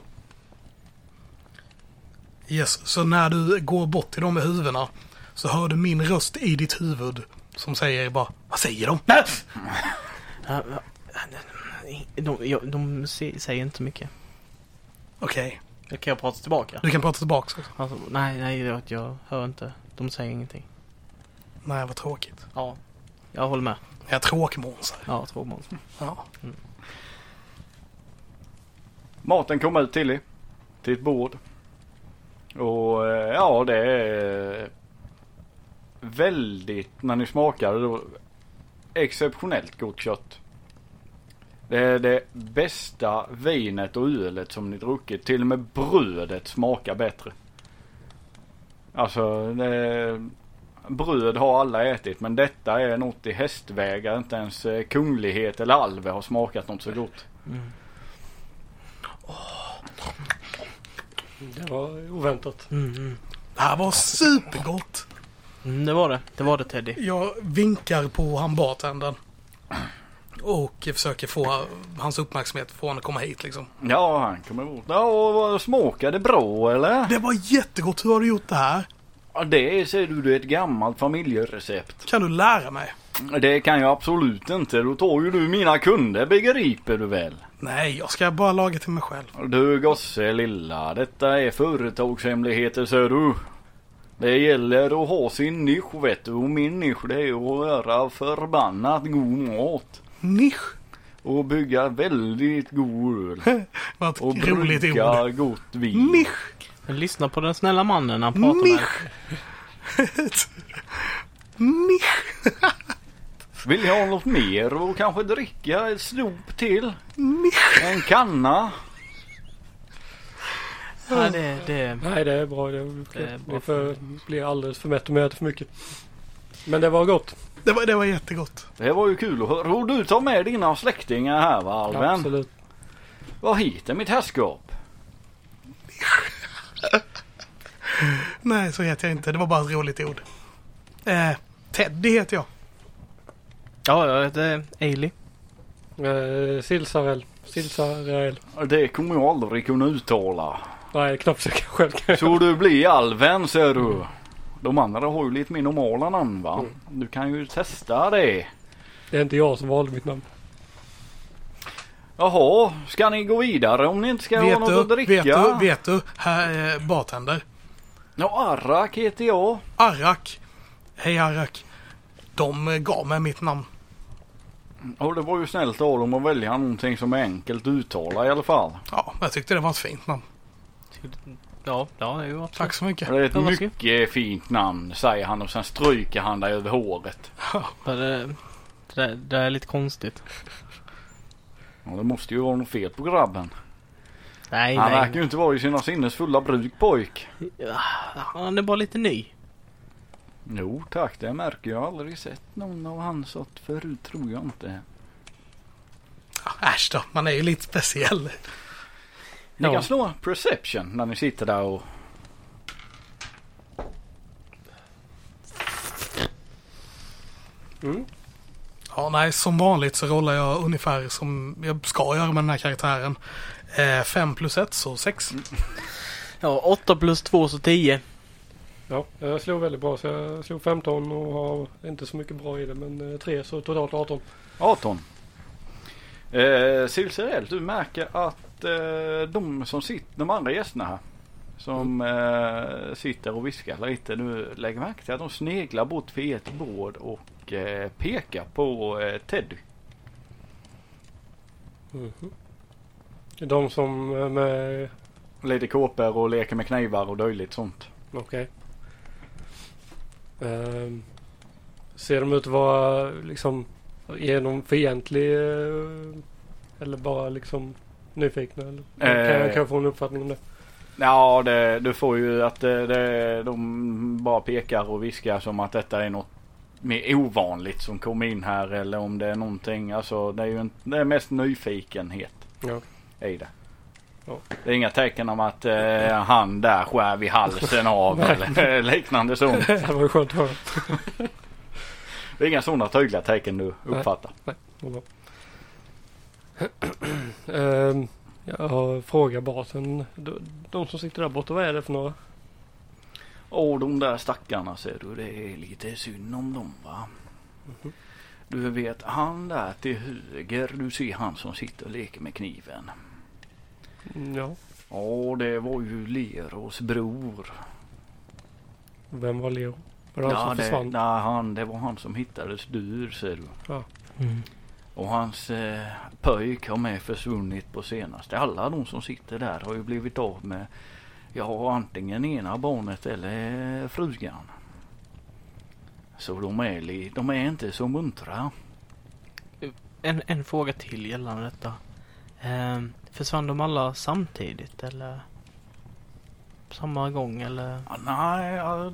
Yes, så när du går bort till dem med huvudena så hör du min röst i ditt huvud som säger bara Vad säger de? Nej! De, de, de säger inte mycket. Okej, Kan jag prata tillbaka? du kan prata tillbaka också. Alltså, nej, nej, jag, jag hör inte. De säger ingenting. Nej, vad tråkigt. Ja, jag håller med. Jag är tråkmånsare. Ja, två månader. Ja. Maten kommer ut till dig. Till ett bord. Och eh, ja det är väldigt, när ni smakar då. exceptionellt gott kött. Det är det bästa vinet och ölet som ni druckit. Till och med brödet smakar bättre. Alltså det, bröd har alla ätit men detta är något i hästvägar. Inte ens eh, kunglighet eller alve har smakat något så gott. Mm. Det var oväntat. Mm, mm. Det här var supergott. Mm, det var det. Det var det Teddy. Jag vinkar på han bartendern. Och försöker få hans uppmärksamhet, få honom att komma hit liksom. Ja han kommer ihåg. Ja smakar det bra eller? Det var jättegott, hur har du gjort det här? Ja det är, säger du, det är ett gammalt familjerecept. Kan du lära mig? Det kan jag absolut inte. Då tar ju du mina kunder begriper du väl. Nej, jag ska bara laga till mig själv. Du gosse lilla, detta är företagshemligheter ser du. Det gäller att ha sin nisch vet du och min nisch det är att göra förbannat god mat. Nisch. Och bygga väldigt god öl. Vad ett Och roligt brygga ord. gott vin. Nisch. Men lyssna på den snälla mannen när han pratar med dig. Nisch. Nisch. Vill ni ha något mer och kanske dricka ett slop till? Nisch. En kanna? Ja, det, det, Nej det är bra. Det, Det är bra för, blir alldeles för mätt om jag äter för mycket. Men det var gott. Det var, det var jättegott. Det var ju kul att höra. Och du tar med dina släktingar här va Alven? Absolut. Vad heter mitt herrskap? Nej, så heter jag inte. Det var bara ett roligt ord. Eh, Teddy heter jag. ja, jag heter Ailey. Eh, Silsarell. Silsarell. Det kommer jag aldrig kunna uttala. Nej knappt så jag själv kan Så du blir Alven ser du. De andra har ju lite mer normala namn va? Mm. Du kan ju testa det. Det är inte jag som valde mitt namn. Jaha, ska ni gå vidare om ni inte ska ha Vet något du, att dricka? vet du, vet du, här, eh, bartender. Ja, Arrak heter jag. Arrak. Hej Arrak. De gav mig mitt namn. Och det var ju snällt av dem att välja någonting som är enkelt att uttala i alla fall. Ja, jag tyckte det var ett fint namn. Ja, ja, det är ju absolut. Tack så mycket. Det är ett Ja, mycket fint namn säger han och sen stryker han dig över håret. Men Det, det, det är lite konstigt. Ja, det måste ju vara något fel på grabben. Nej, Han nej. verkar ju inte vara i sina sinnes fulla bruk pojk. Ja, Han är bara lite ny. Jo tack, det märker jag. Aldrig sett någon av hans sort förut tror jag inte. Äsch då, man är ju lite speciell. Ni Ja. kan slå perception när ni sitter där och Mm. Ja, nej, som vanligt så rollar jag ungefär som jag ska göra med den här karaktären. Eh, fem plus ett, så sex. Ja, 8 plus 2 så 10. Ja, jag slog väldigt bra så jag slog 15 och har inte så mycket bra i det men eh, 3 så totalt 18. 18. Eh, Silserell, du märker att eh, de som sitter, de andra gästerna här. Som eh, sitter och viskar lite. Du lägger märke till att de sneglar bort för ert bord och eh, pekar på eh, Teddy. Mhm. De som är med, Lite kåpor och leker med knivar och döjligt sånt. okej. Ehm, ser de ut att vara liksom genom fientlig eh, eller bara liksom nyfikna? Eller? kan, jag, Eh. kan jag få en uppfattning om det? Ja, det, du får ju att det, det, de bara pekar och viskar som att detta är något mer ovanligt som kom in här eller om det är någonting. Alltså det är ju en, det är mest nyfikenhet Ja. i det. Ja. Det är inga tecken om att eh, han där skär vi halsen av Nej. eller liknande sånt. det var skönt att höra. Det är inga sådana tydliga tecken du uppfattar. Bra. Ehm, jag frågar basen. De, som sitter där borta, vad är det för några? Och de där stackarna ser du, det är lite synd om dem va. Mhm. Du vet han där till höger, du ser han som sitter och leker med kniven. Mm, Ja, Ja, det var ju Leros bror. vem var Leo? Var det han ja, som det, försvann? nej, han, det var han som hittades död ser du. Mm. Och hans eh, pöjk har med försvunnit på senaste. Alla de som sitter där har ju blivit av med ja, antingen ena barnet eller frugan. Så de är, li- de är inte så muntra. en, en fråga till gällande detta. Ehm, försvann de alla samtidigt eller? Samma gång eller? Ja, nej, ja,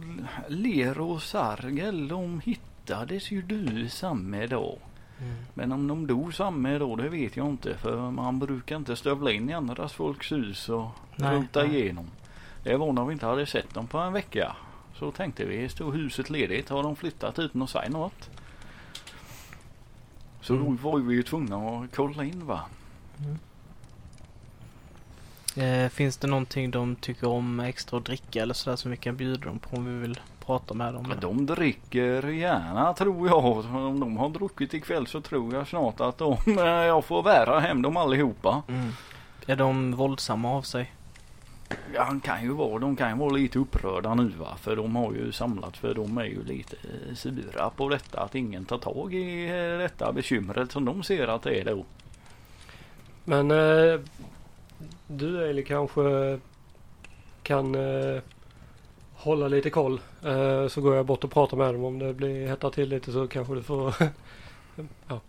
Ler och Sargel de hittades ju du samma dag. Mm. Men om de dog samma dag det vet jag inte för man brukar inte stövla in i andras folks hus och Nej, rota nej. igenom. Det var när vi inte hade sett dem på en vecka. Så tänkte vi, stod huset ledigt? Har de flyttat utan att säga något? Så Mm. då var vi ju tvungna att kolla in va. Eh, finns det någonting de tycker om extra att dricka eller sådär som vi kan bjuda dem på om vi vill prata med dem? Men de dricker gärna tror jag. Om de har druckit ikväll så tror jag snart att de, jag får bära hem dem allihopa. Mm. Är de våldsamma av sig? Ja, han kan ju vara, de kan ju vara lite upprörda nu va. För de har ju samlat för de är ju lite eh, sura på detta. Att ingen tar tag i eh, detta bekymret som de ser att det är då. Men eh, du Eli kanske kan eh, hålla lite koll. Eh, så går jag bort och pratar med dem. Om det blir hettar till lite så kanske du får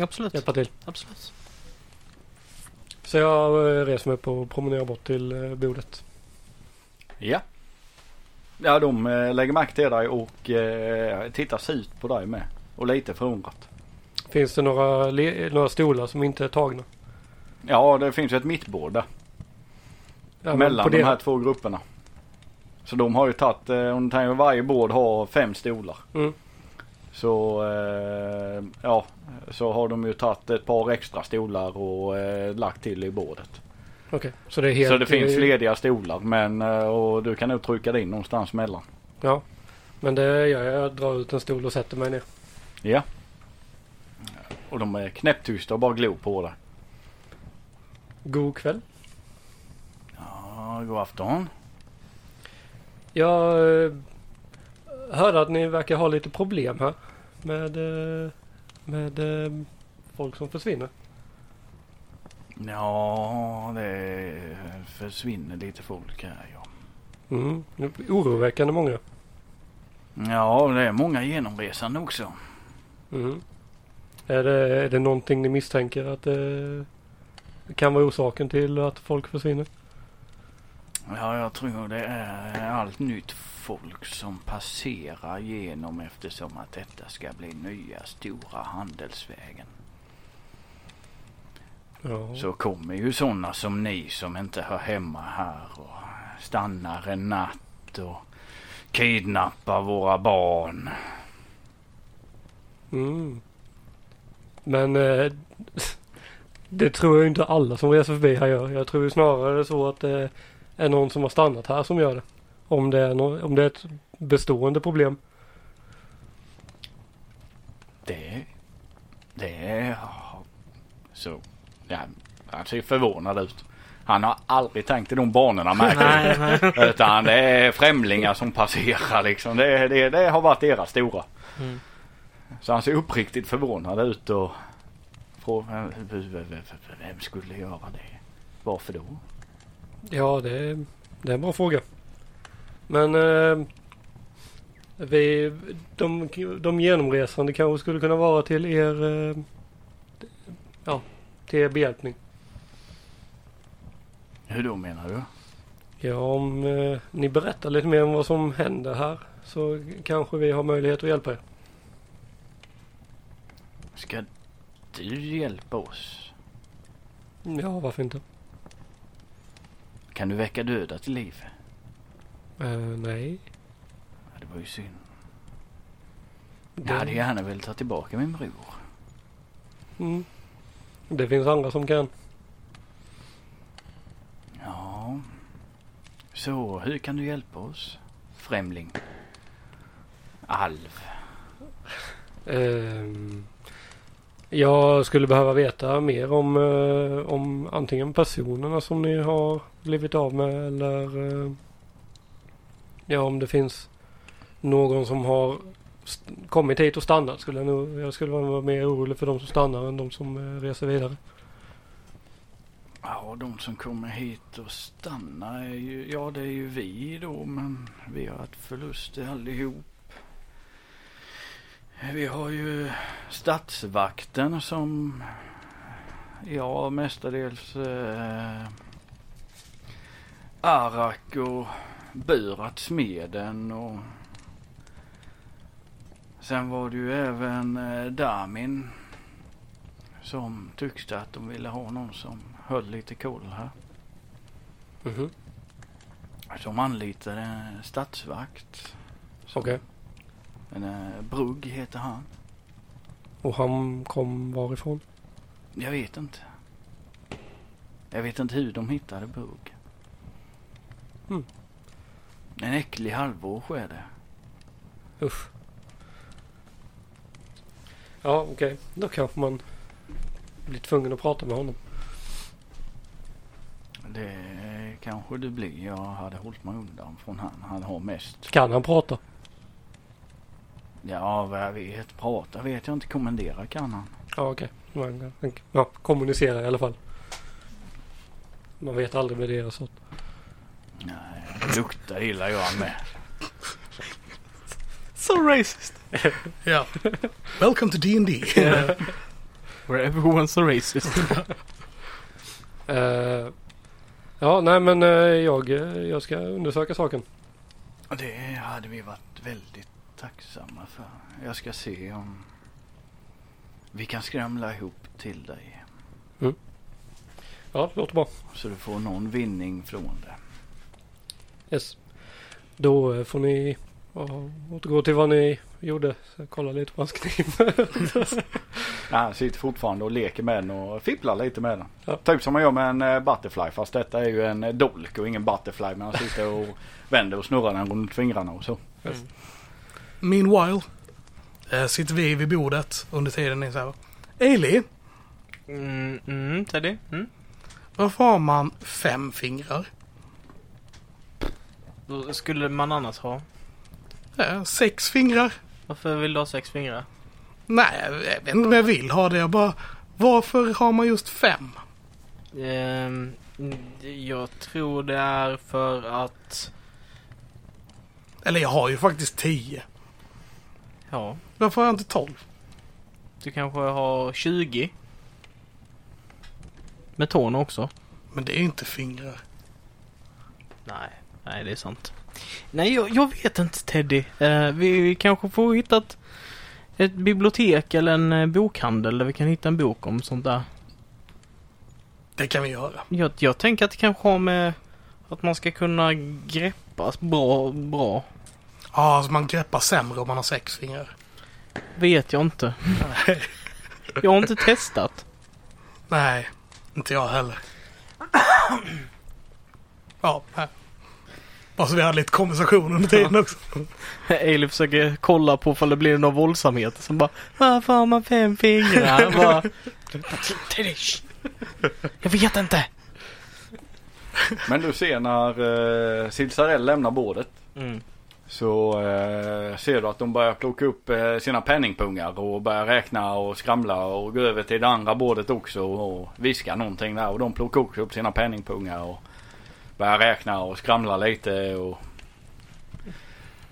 Absolut. hjälpa till. Absolut. Så jag eh, reser mig upp och promenerar bort till eh, bordet. Ja. Ja, de eh, lägger märke till dig och eh, tittar surt på dig med. Och lite förundrat. Finns det några, le- några stolar som inte är tagna? Ja, det finns ju ett mittbord där. Ja, men mellan på de det- här två grupperna. Så de har ju tagit, eh, om du tänker varje bord har fem stolar. Mm. Så eh, ja, så har de ju tagit ett par extra stolar och eh, lagt till i bordet. Okej, så det helt... så det finns lediga stolar men eh, och du kan nog trycka dig in någonstans mellan. Ja. Men det gör jag. Jag drar ut en stol och sätter mig ner. Ja. Och de är knäpptysta och bara glor på dig. God kväll. Ja, god afton. Jag eh, hörde att ni verkar ha lite problem här. Med, eh, med eh, folk som försvinner. Ja, det försvinner lite folk här ja. Mm. Oroväckande många. Ja, det är många genomresande också. Mm. Är, det, är det någonting ni misstänker att det kan vara orsaken till att folk försvinner? Ja, jag tror det är allt nytt folk som passerar genom eftersom att detta ska bli nya stora handelsvägen. Ja. Så kommer ju sådana som ni som inte hör hemma här och stannar en natt och kidnappar våra barn. Mm. Men eh, det tror jag inte alla som reser förbi här gör. Jag tror snarare så att det är någon som har stannat här som gör det. Om det är, no- om det är ett bestående problem. Det, det så. Ja, han ser förvånad ut. Han har aldrig tänkt i de banorna märker nej, nej. du. Utan det är främlingar som passerar liksom. Det, det, det har varit deras stora. Mm. Så han ser uppriktigt förvånad ut och frågar vem skulle göra det? Varför då? Ja, det är, det är en bra fråga. Men eh, vi, de, de genomresande kanske skulle kunna vara till er eh, ja, till er behjälpning. Hur då menar du? Ja, om eh, ni berättar lite mer om vad som händer här så kanske vi har möjlighet att hjälpa er. Ska du hjälpa oss? Ja, varför inte? Kan du väcka döda till liv? Eh, nej. Ja, det var ju synd. Det, Jag hade gärna velat ta tillbaka min bror. mm. det finns andra som kan. Ja. Så hur kan du hjälpa oss? Främling. Alv. Ehm, jag skulle behöva veta mer om, eh, om antingen personerna som ni har blivit av med eller eh, ja, om det finns någon som har kommit hit och stannat. Skulle jag, nog, jag skulle vara mer orolig för de som stannar än de som eh, reser vidare. Ja, de som kommer hit och stannar är ju, ja det är ju vi då men vi har haft förluster allihop. Vi har ju statsvakten som ja mestadels eh, Arak och Burat smeden och sen var det ju även eh, Damin som tyckte att de ville ha någon som höll lite koll här. Mhm. Som anlitade en stadsvakt. Okej. En eh, Brugg heter han. Och han kom varifrån? Jag vet inte. Jag vet inte hur de hittade Brugg. Mm. En äcklig halvårs är det. Usch. Ja, okej. Då kanske man blir tvungen att prata med honom. Det kanske det blir. Jag hade hållit mig undan från han. Han har mest. Kan han prata? Ja, vad jag vet. Prata vet jag inte. Kommendera kan han. Ja, okej. Kan- Ja, kommunicera i alla fall. Man vet aldrig med deras sort. Luktar illa jag med. So racist. Ja. Welcome to D&D. Where everyone's so racist. Eh, ja, nej men eh, jag, jag ska undersöka saken. Det hade vi varit väldigt tacksamma för. Jag ska se om vi kan skramla ihop till dig. Ja, det låter bra. Så du får någon vinning från det. Yes. Då eh, får ni ja, återgå till vad ni gjorde. Kollar lite på hans kniv. Ja, han sitter fortfarande och leker med den och fipplar lite med den. Ja. Typ som man gör med en eh, butterfly fast detta är ju en eh, dolk och ingen butterfly. Men han sitter och vänder och snurrar den runt fingrarna och så. Yes. Meanwhile sitter vi vid bordet under tiden ni säger Eli, Mm, mm, Teddy? Mm? varför har man fem fingrar? Vad skulle man annars ha? Eh, sex fingrar? Varför vill du ha sex fingrar? Nej, jag vet inte om jag vill ha det. Jag bara, varför har man just fem? Ehm, jag tror det är för att... Eller jag har ju faktiskt tio. Ja, Varför har jag inte tolv? du kanske har 20. Med tårna också. Men det är ju inte fingrar. Nej, nej det är sant. Nej, jag, jag vet inte Teddy. Eh, vi, vi kanske får hitta ett, ett bibliotek eller en eh, bokhandel där vi kan hitta en bok om sånt där. Det kan vi göra. Jag, jag tänker att det kanske har med att man ska kunna greppas bra, bra. Ja, alltså man greppar sämre om man har sex fingrar. Vet jag inte. Jag har inte testat. Nej, inte jag heller. Ja, här. Bara så vi hade lite konversation under tiden också. Ailey försöker kolla på ifall det blir någon våldsamhet. Som bara, varför har man fem fingrar? bara, Teddy, shh. Jag vet inte. Men du ser när uh, Silsarell lämnar bordet. Mm. Så eh, ser du att de börjar plocka upp eh, sina penningpungar och börjar räkna och skramla och gå över till det andra bordet också och viska någonting där. Och de plockar också upp sina penningpungar och börjar räkna och skramla lite och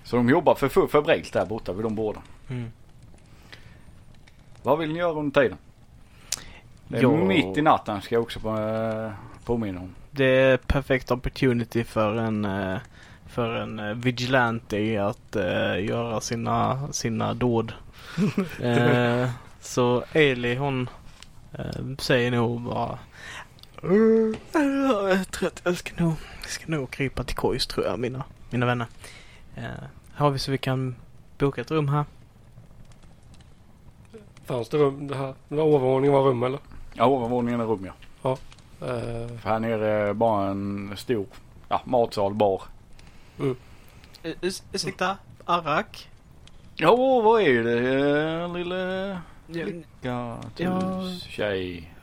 Så de jobbar för full febrilt där borta vid de borden. Mm. Vad vill ni göra under tiden? Det är Ja. mitt i natten ska jag också på, påminna om. Det är perfekt opportunity för en, eh, för en eh, vigilante att eh, göra sina, sina dåd. så Ailey hon säger nog bara "Eh, Jag är trött, jag ska nog, jag ska nog krypa till kojs tror jag mina, mina vänner. Eh, har vi så vi kan boka ett rum här? Fanns det rum? Det här, den här övervåningen var rum eller? Ja, ovanvåningen är rum ja. Eh, För här nere är bara en stor ja, matsal, bar. Uh, ursäkta, Arak? Ja, vad är det eh, lille flicka, Ja. tjej,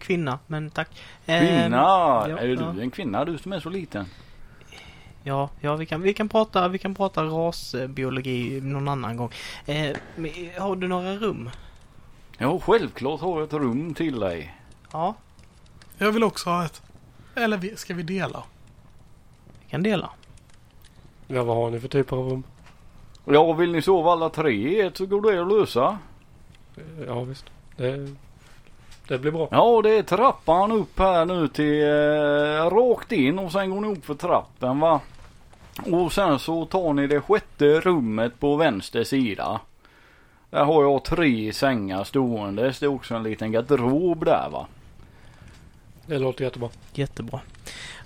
kvinna, men tack. kvinna? Ja, är ja. du en kvinna du som är så liten? Ja, ja vi, kan, vi, kan prata, vi kan prata rasbiologi någon annan gång. Eh, har du några rum? Ja, självklart har jag ett rum till dig. Ja, Jag vill också ha ett. Eller ska vi dela? vi kan dela. ja, vad har ni för typer av rum? Ja, vill ni sova alla tre i ett så går det att lösa. Ja visst. Det, det blir bra. Ja, det är trappan upp här nu till eh, rakt in och sen går ni upp för trappen va. Och sen så tar ni det sjätte rummet på vänster sida. Där har jag tre sängar stående. Det står också en liten garderob där va. Det låter jättebra. Jättebra.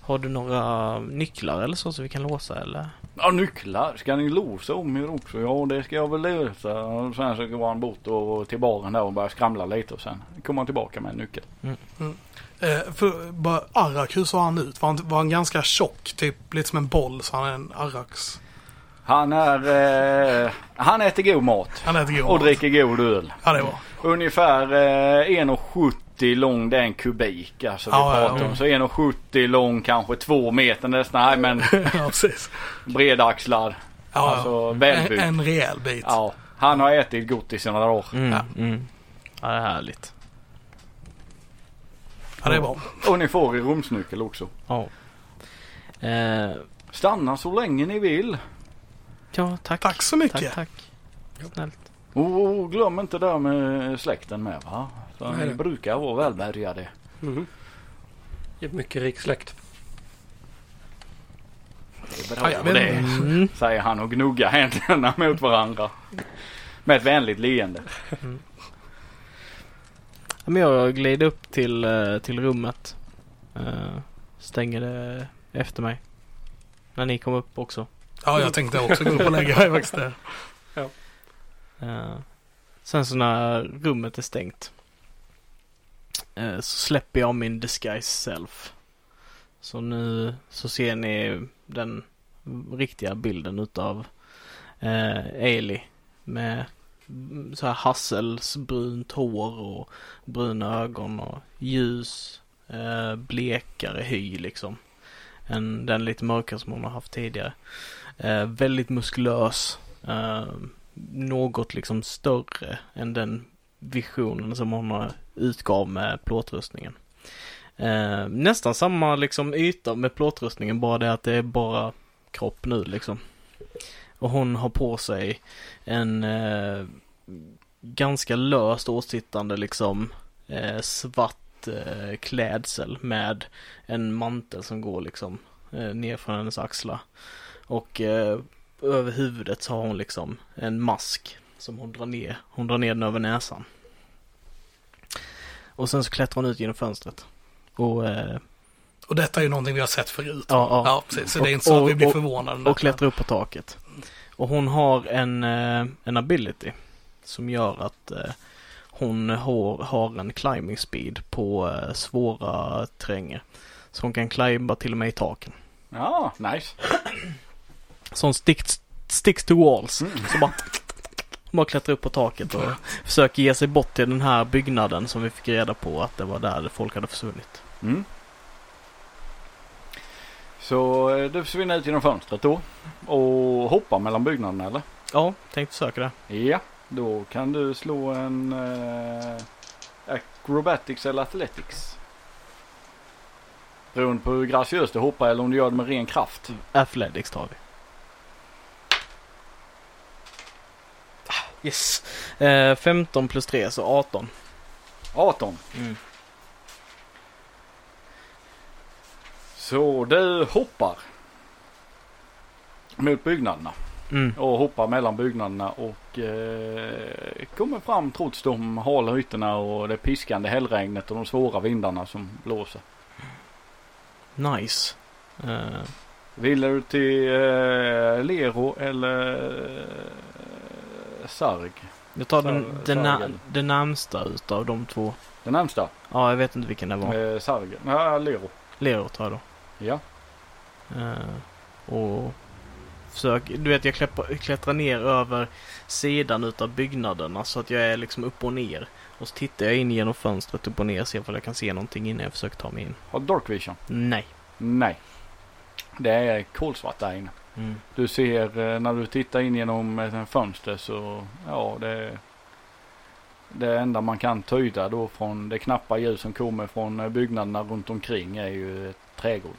Har du några nycklar eller så så vi kan låsa eller? Ja, nycklar. Ska ni låsa om er också? Ja, det ska jag väl lösa. Och sen så går han bort och till baren där och börjar skramla lite och sen kommer han tillbaka med en nyckel. Eh, för bara Arak, hur såg han ut? Var han, var han ganska tjock? Typ lite som en boll så han är en Araks. Han är, eh, han äter god mat. Han äter god Och mat. dricker god öl. Ja, det var. Ungefär eh, 1,70 lång, det är en kubik alltså vi Ja, ja, pratar ja. om. Så 1,70 lång, kanske två meter nästan. Nej men ja, precis. bredaxlar. Ja, Alltså, välbyggd. En, en rejäl bit. Ja, han har ätit gott i sina dagar. Mm, Ja. mm. Ja, det är härligt. Ja, det är bra. Och ni får er rumsnyckel också. Ja. Eh, Stanna så länge ni vill. ja, tack. Tack så mycket. Tack, tack. Snällt. Och glöm inte där med släkten med va. Så Nej, ni brukar vara välbärgade. Mhm. Det är mycket rik släkt. Det är bra Ja, det. inte. Mm. Säger han och gnuggar händerna mot varandra. Med ett vänligt leende. Ja, Men jag glider upp till, eh, till rummet. Eh, stänger det efter mig. När ni kom upp också. Ja, jag tänkte också gå upp och lägga mig faktiskt där. Eh, sen så när rummet är stängt. Eh, så släpper jag min disguise self. Så nu så ser ni den riktiga bilden utav eh, Ailey. Med så här hasselsbrunt hår och bruna ögon och ljus eh, blekare hy liksom. Än den lite mörkare som hon har haft tidigare. Eh, väldigt muskulös. Eh, något liksom större än den visionen som hon utgav med plåtrustningen. Eh, nästan samma liksom yta med plåtrustningen, bara det att det är bara kropp nu liksom. Och hon har på sig en eh, ganska löst åsittande liksom eh, svart eh, klädsel med en mantel som går liksom eh, ner från hennes axlar. Och eh, över huvudet så har hon liksom en mask som hon drar ner. Hon drar ner den över näsan. Och sen så klättrar hon ut genom fönstret. Och, eh, Och detta är ju någonting vi har sett förut. ja, ja, Ja, precis. Så det är Och- inte så att vi och- blir och- förvånade. och klättrar upp på taket. Och hon har en, eh, en ability som gör att eh, hon har, har en climbing speed på eh, svåra terränger. Så hon kan climba till och med i taken. Ja, nice. Så hon sticks, sticks to walls. Mm. Så bara, bara klättrar upp på taket och försöker ge sig bort till den här byggnaden som vi fick reda på att det var där folk hade försvunnit. Mm. Så eh, du försvinner ut genom fönstret då. Och hoppar mellan byggnaderna eller? Ja, tänkte försöka det. Ja, då kan du slå en eh, acrobatics eller athletics. Beroende på hur graciöst du hoppar eller om du gör det med ren kraft. Athletics tar vi. Yes. Eh, 15 plus 3 så 18. 18. Mm. Så du hoppar mot byggnaderna Mm. och hoppar mellan byggnaderna och eh, kommer fram trots de hala ytorna och det piskande hällregnet och de svåra vindarna som blåser. Nice. Eh, Vill du till eh, Lero eller Sarg? jag tar den, Sar- den, na- Sargen. den närmsta utav de två. Den närmsta? Ja, jag vet inte vilken det var. Eh, Sarg? Ja, Lero. Lero tar jag då. Ja. Eh, och försök, du vet jag klättrar, klättrar ner över sidan utav byggnaderna så att jag är liksom upp och ner. Och så tittar jag in genom fönstret upp och ner och ser om jag kan se någonting innan jag försöker ta mig in. Har du Dark Vision? Nej. Nej. Det är kolsvart där inne. Mm. Du ser eh, när du tittar in genom ett fönster så ja det det enda man kan tyda då från det knappa ljus som kommer från eh, byggnaderna runt omkring är ju ett trägolv.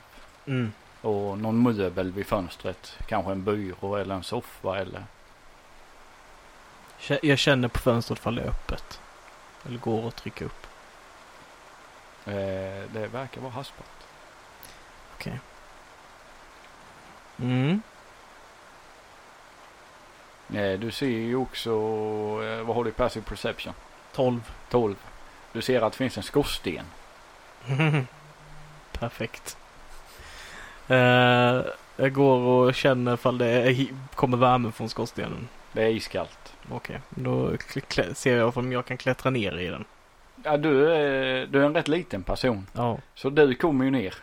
Mm. Och någon möbel vid fönstret. Kanske en byrå eller en soffa eller Jag känner på fönstret ifall det är öppet. Eller går att trycka upp. Eh, det verkar vara haspat. Mm. Eh, du ser ju också, eh, vad har du i passive perception? 12. 12. Du ser att det finns en skorsten. Perfekt. Eh, jag går och känner ifall det är, kommer värme från skorstenen. Det är iskallt. Okej, då kl- klä- ser jag om jag kan klättra ner i den. Ja, du, är- du är en rätt liten person. Ja, Så du kommer ju ner.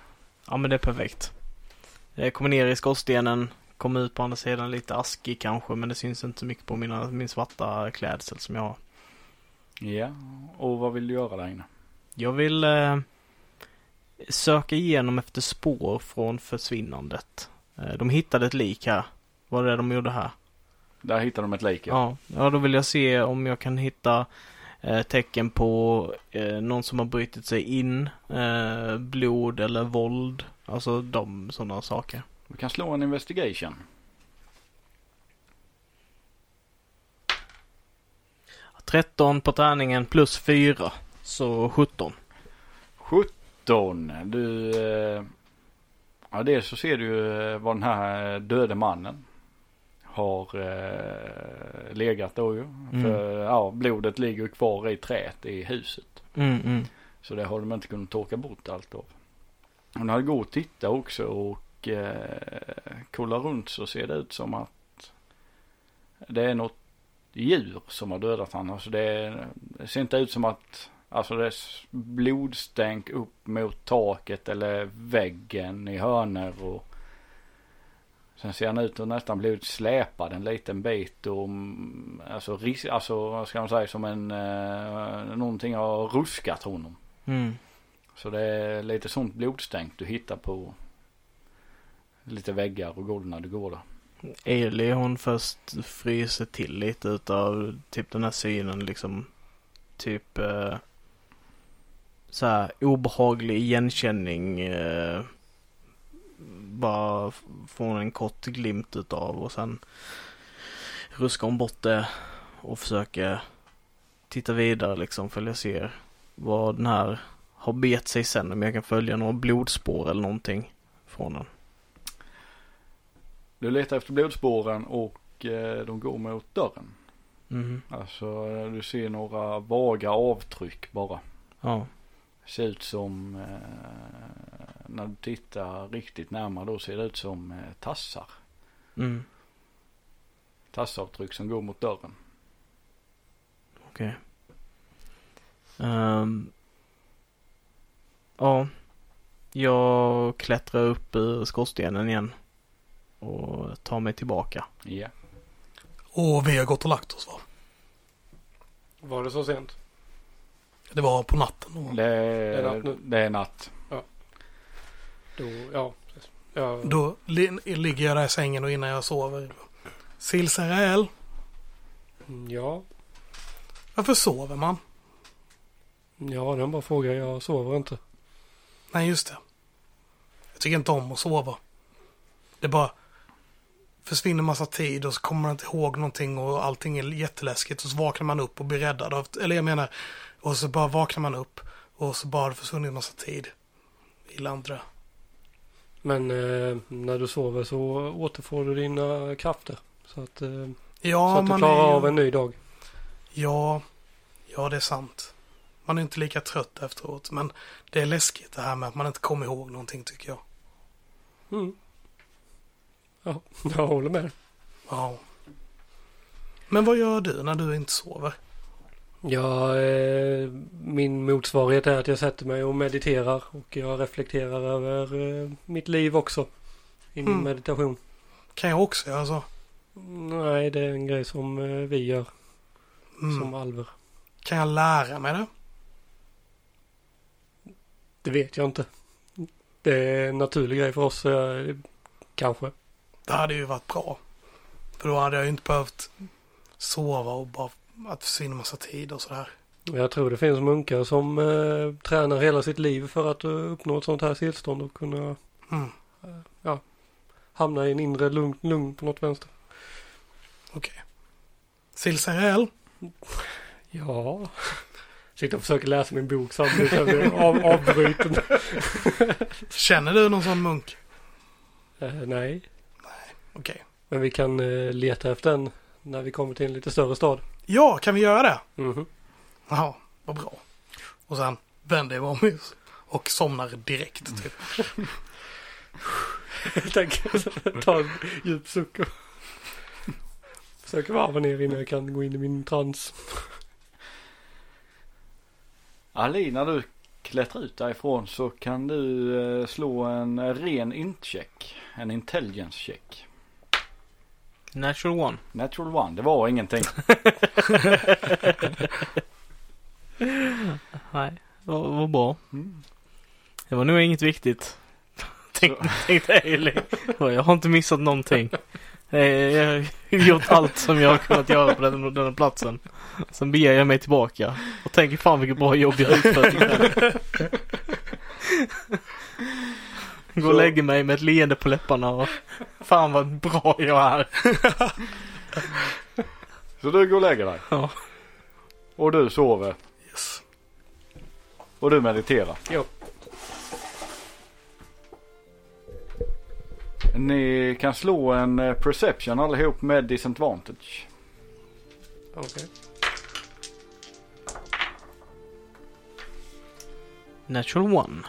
ja men det är perfekt. Jag kommer ner i skorstenen, kommer ut på andra sidan lite askig kanske, men det syns inte så mycket på mina, min svarta klädsel som jag har. Ja, och vad vill du göra där inne? Jag vill eh, söka igenom efter spår från försvinnandet. Eh, de hittade ett lik här. Vad är det de gjorde här? Där hittar de ett lik. Ja. Ja, ja då vill jag se om jag kan hitta eh, tecken på eh, någon som har brutit sig in, eh, blod eller våld. Alltså de sådana saker. Du kan slå en investigation. 13 på tärningen plus 4. Så 17. 17. Du, eh, ja dels så ser du eh, vad den här döde mannen har eh, legat då ju. Mm. För ja, blodet ligger kvar i träet i huset. Mm, mm. Så det har de inte kunnat torka bort allt av. Hon hade gått och titta också och eh, kolla runt så ser det ut som att det är något djur som har dödat honom. Alltså det, det ser inte ut som att alltså det är blodstänk upp mot taket eller väggen i hörner och sen ser han ut att nästan blivit släpad en liten bit och mm, alltså, alltså vad ska man säga som en eh, någonting har ruskat honom. Mm. Så det är lite sånt blodstänk du hittar på lite väggar och golv när du går där. Eli hon först fryser till lite utav typ den här synen liksom. Typ eh, så här obehaglig igenkänning. Eh, bara får hon en kort glimt utav och sen ruskar hon bort det och försöker titta vidare liksom för jag ser vad den här har bet sig sen om jag kan följa några blodspår eller någonting från den. Du letar efter blodspåren och eh, de går mot dörren. Mhm. Alltså eh, du ser några vaga avtryck bara. Ja. Ser ut som eh, när du tittar riktigt närmare då ser det ut som eh, tassar. Mm. Tassavtryck som går mot dörren. Okej. Ehm, ja. Jag klättrar upp ur skorstenen igen. Och tar mig tillbaka. Ja. Och vi har gått och lagt oss va? Var det så sent? Det var på natten. Och Det är natt är, nu. det är natt. Då, ja. ja. då li- ligger jag där i sängen och innan jag sover. Silsarell, Mm, Ja. varför sover man? Ja, det är bara fråga. Jag sover inte. Nej, just det. Jag tycker inte om att sova. Det bara försvinner massa tid och så kommer man inte ihåg någonting och allting är jätteläskigt och så vaknar man upp och blir räddad av, eller jag menar, och så bara vaknar man upp och så bara har det försvunnit massa tid. Gillar inte det. Men eh, när du sover så återfår du dina krafter. Så att, eh, Ja, så att du man klarar är av en ny dag. Ja, ja det är sant. Man är inte lika trött efteråt, men det är läskigt det här med att man inte kommer ihåg någonting tycker jag. Mm. Ja, jag håller med. Ja. Men vad gör du när du inte sover? Ja, eh, min motsvarighet är att jag sätter mig och mediterar och jag reflekterar över eh, mitt liv också. I min Mm. meditation. Kan jag också göra så? Nej, det är en grej som eh, vi gör Mm. som alver. Kan jag lära mig det? Det vet jag inte. Det är en naturlig grej för oss, eh, kanske. Det hade ju varit bra. För då hade jag ju inte behövt sova och bara att försvinna massa tid och sådär. Jag tror det finns munkar som eh, tränar hela sitt liv för att eh, uppnå ett sånt här tillstånd och kunna Mm. hamna i en inre lugn, lugn på något vänster. Okej. Silsarell? Ja. Sitter och försöker läsa min bok samtidigt som jag blir av, avbruten. Känner du någon sån munk? Eh, nej. Okej. Men vi kan eh, leta efter den när vi kommer till en lite större stad. Ja, kan vi göra det? Mhm. Jaha, vad bra. Och sen vänder jag mig om och somnar direkt. Typ. Jag tänker ta en djup suck och försöka varva ner innan jag kan gå in i min trans. Ali, när du klättrar ut därifrån så kan du eh, slå en ren int-check. En intelligence check. Natural one. Natural one, det var ingenting. Nej, var, var bra. Mm. Det var nog inget viktigt. Tänkte, tänkte Ailey. Jag har inte missat någonting. Jag har gjort allt som jag har kunnat göra på den, den här platsen. Sen beger jag mig tillbaka och tänker fan vilket bra jobb jag har utfört ikväll. Går och lägger mig med ett leende på läpparna och fan vad bra jag är. Så du går och lägger dig. Ja. Och du sover. Yes. Och du mediterar. Jo. Ni kan slå en eh, perception allihop med disadvantage. Okej. Natural one.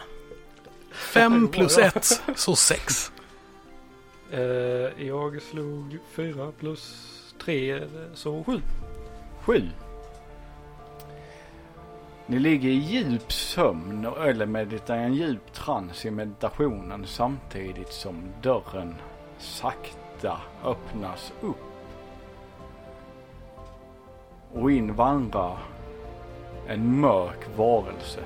Fem plus ett, så sex. Eh, jag slog fyra plus tre, så sju. Sju. Ni ligger i djup sömn eller mediterar en djup trans i meditationen samtidigt som dörren sakta öppnas upp. Och in vandrar en mörk varelse.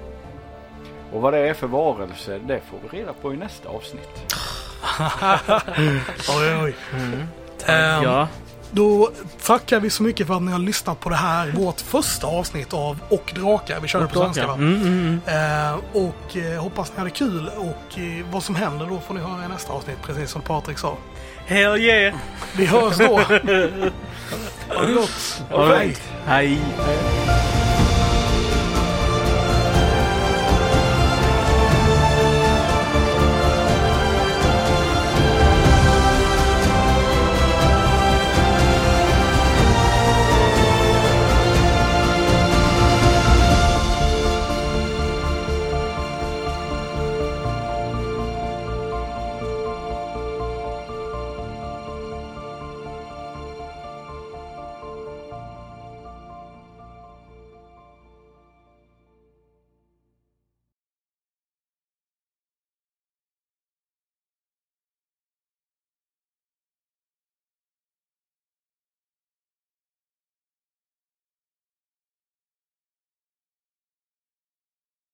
Och vad det är för varelse det får vi reda på i nästa avsnitt. Oj, oj. Mm. Ehm, Ja, Då tackar vi så mycket för att ni har lyssnat på det här, vårt första avsnitt av Och Drakar. Vi körde på svenska va? Mm, mm, mm. Eh, och eh, hoppas ni hade kul och eh, vad som händer då får ni höra i nästa avsnitt, precis som Patrik sa. Hell yeah! Vi hörs då! ha det gott! Hej! Eh,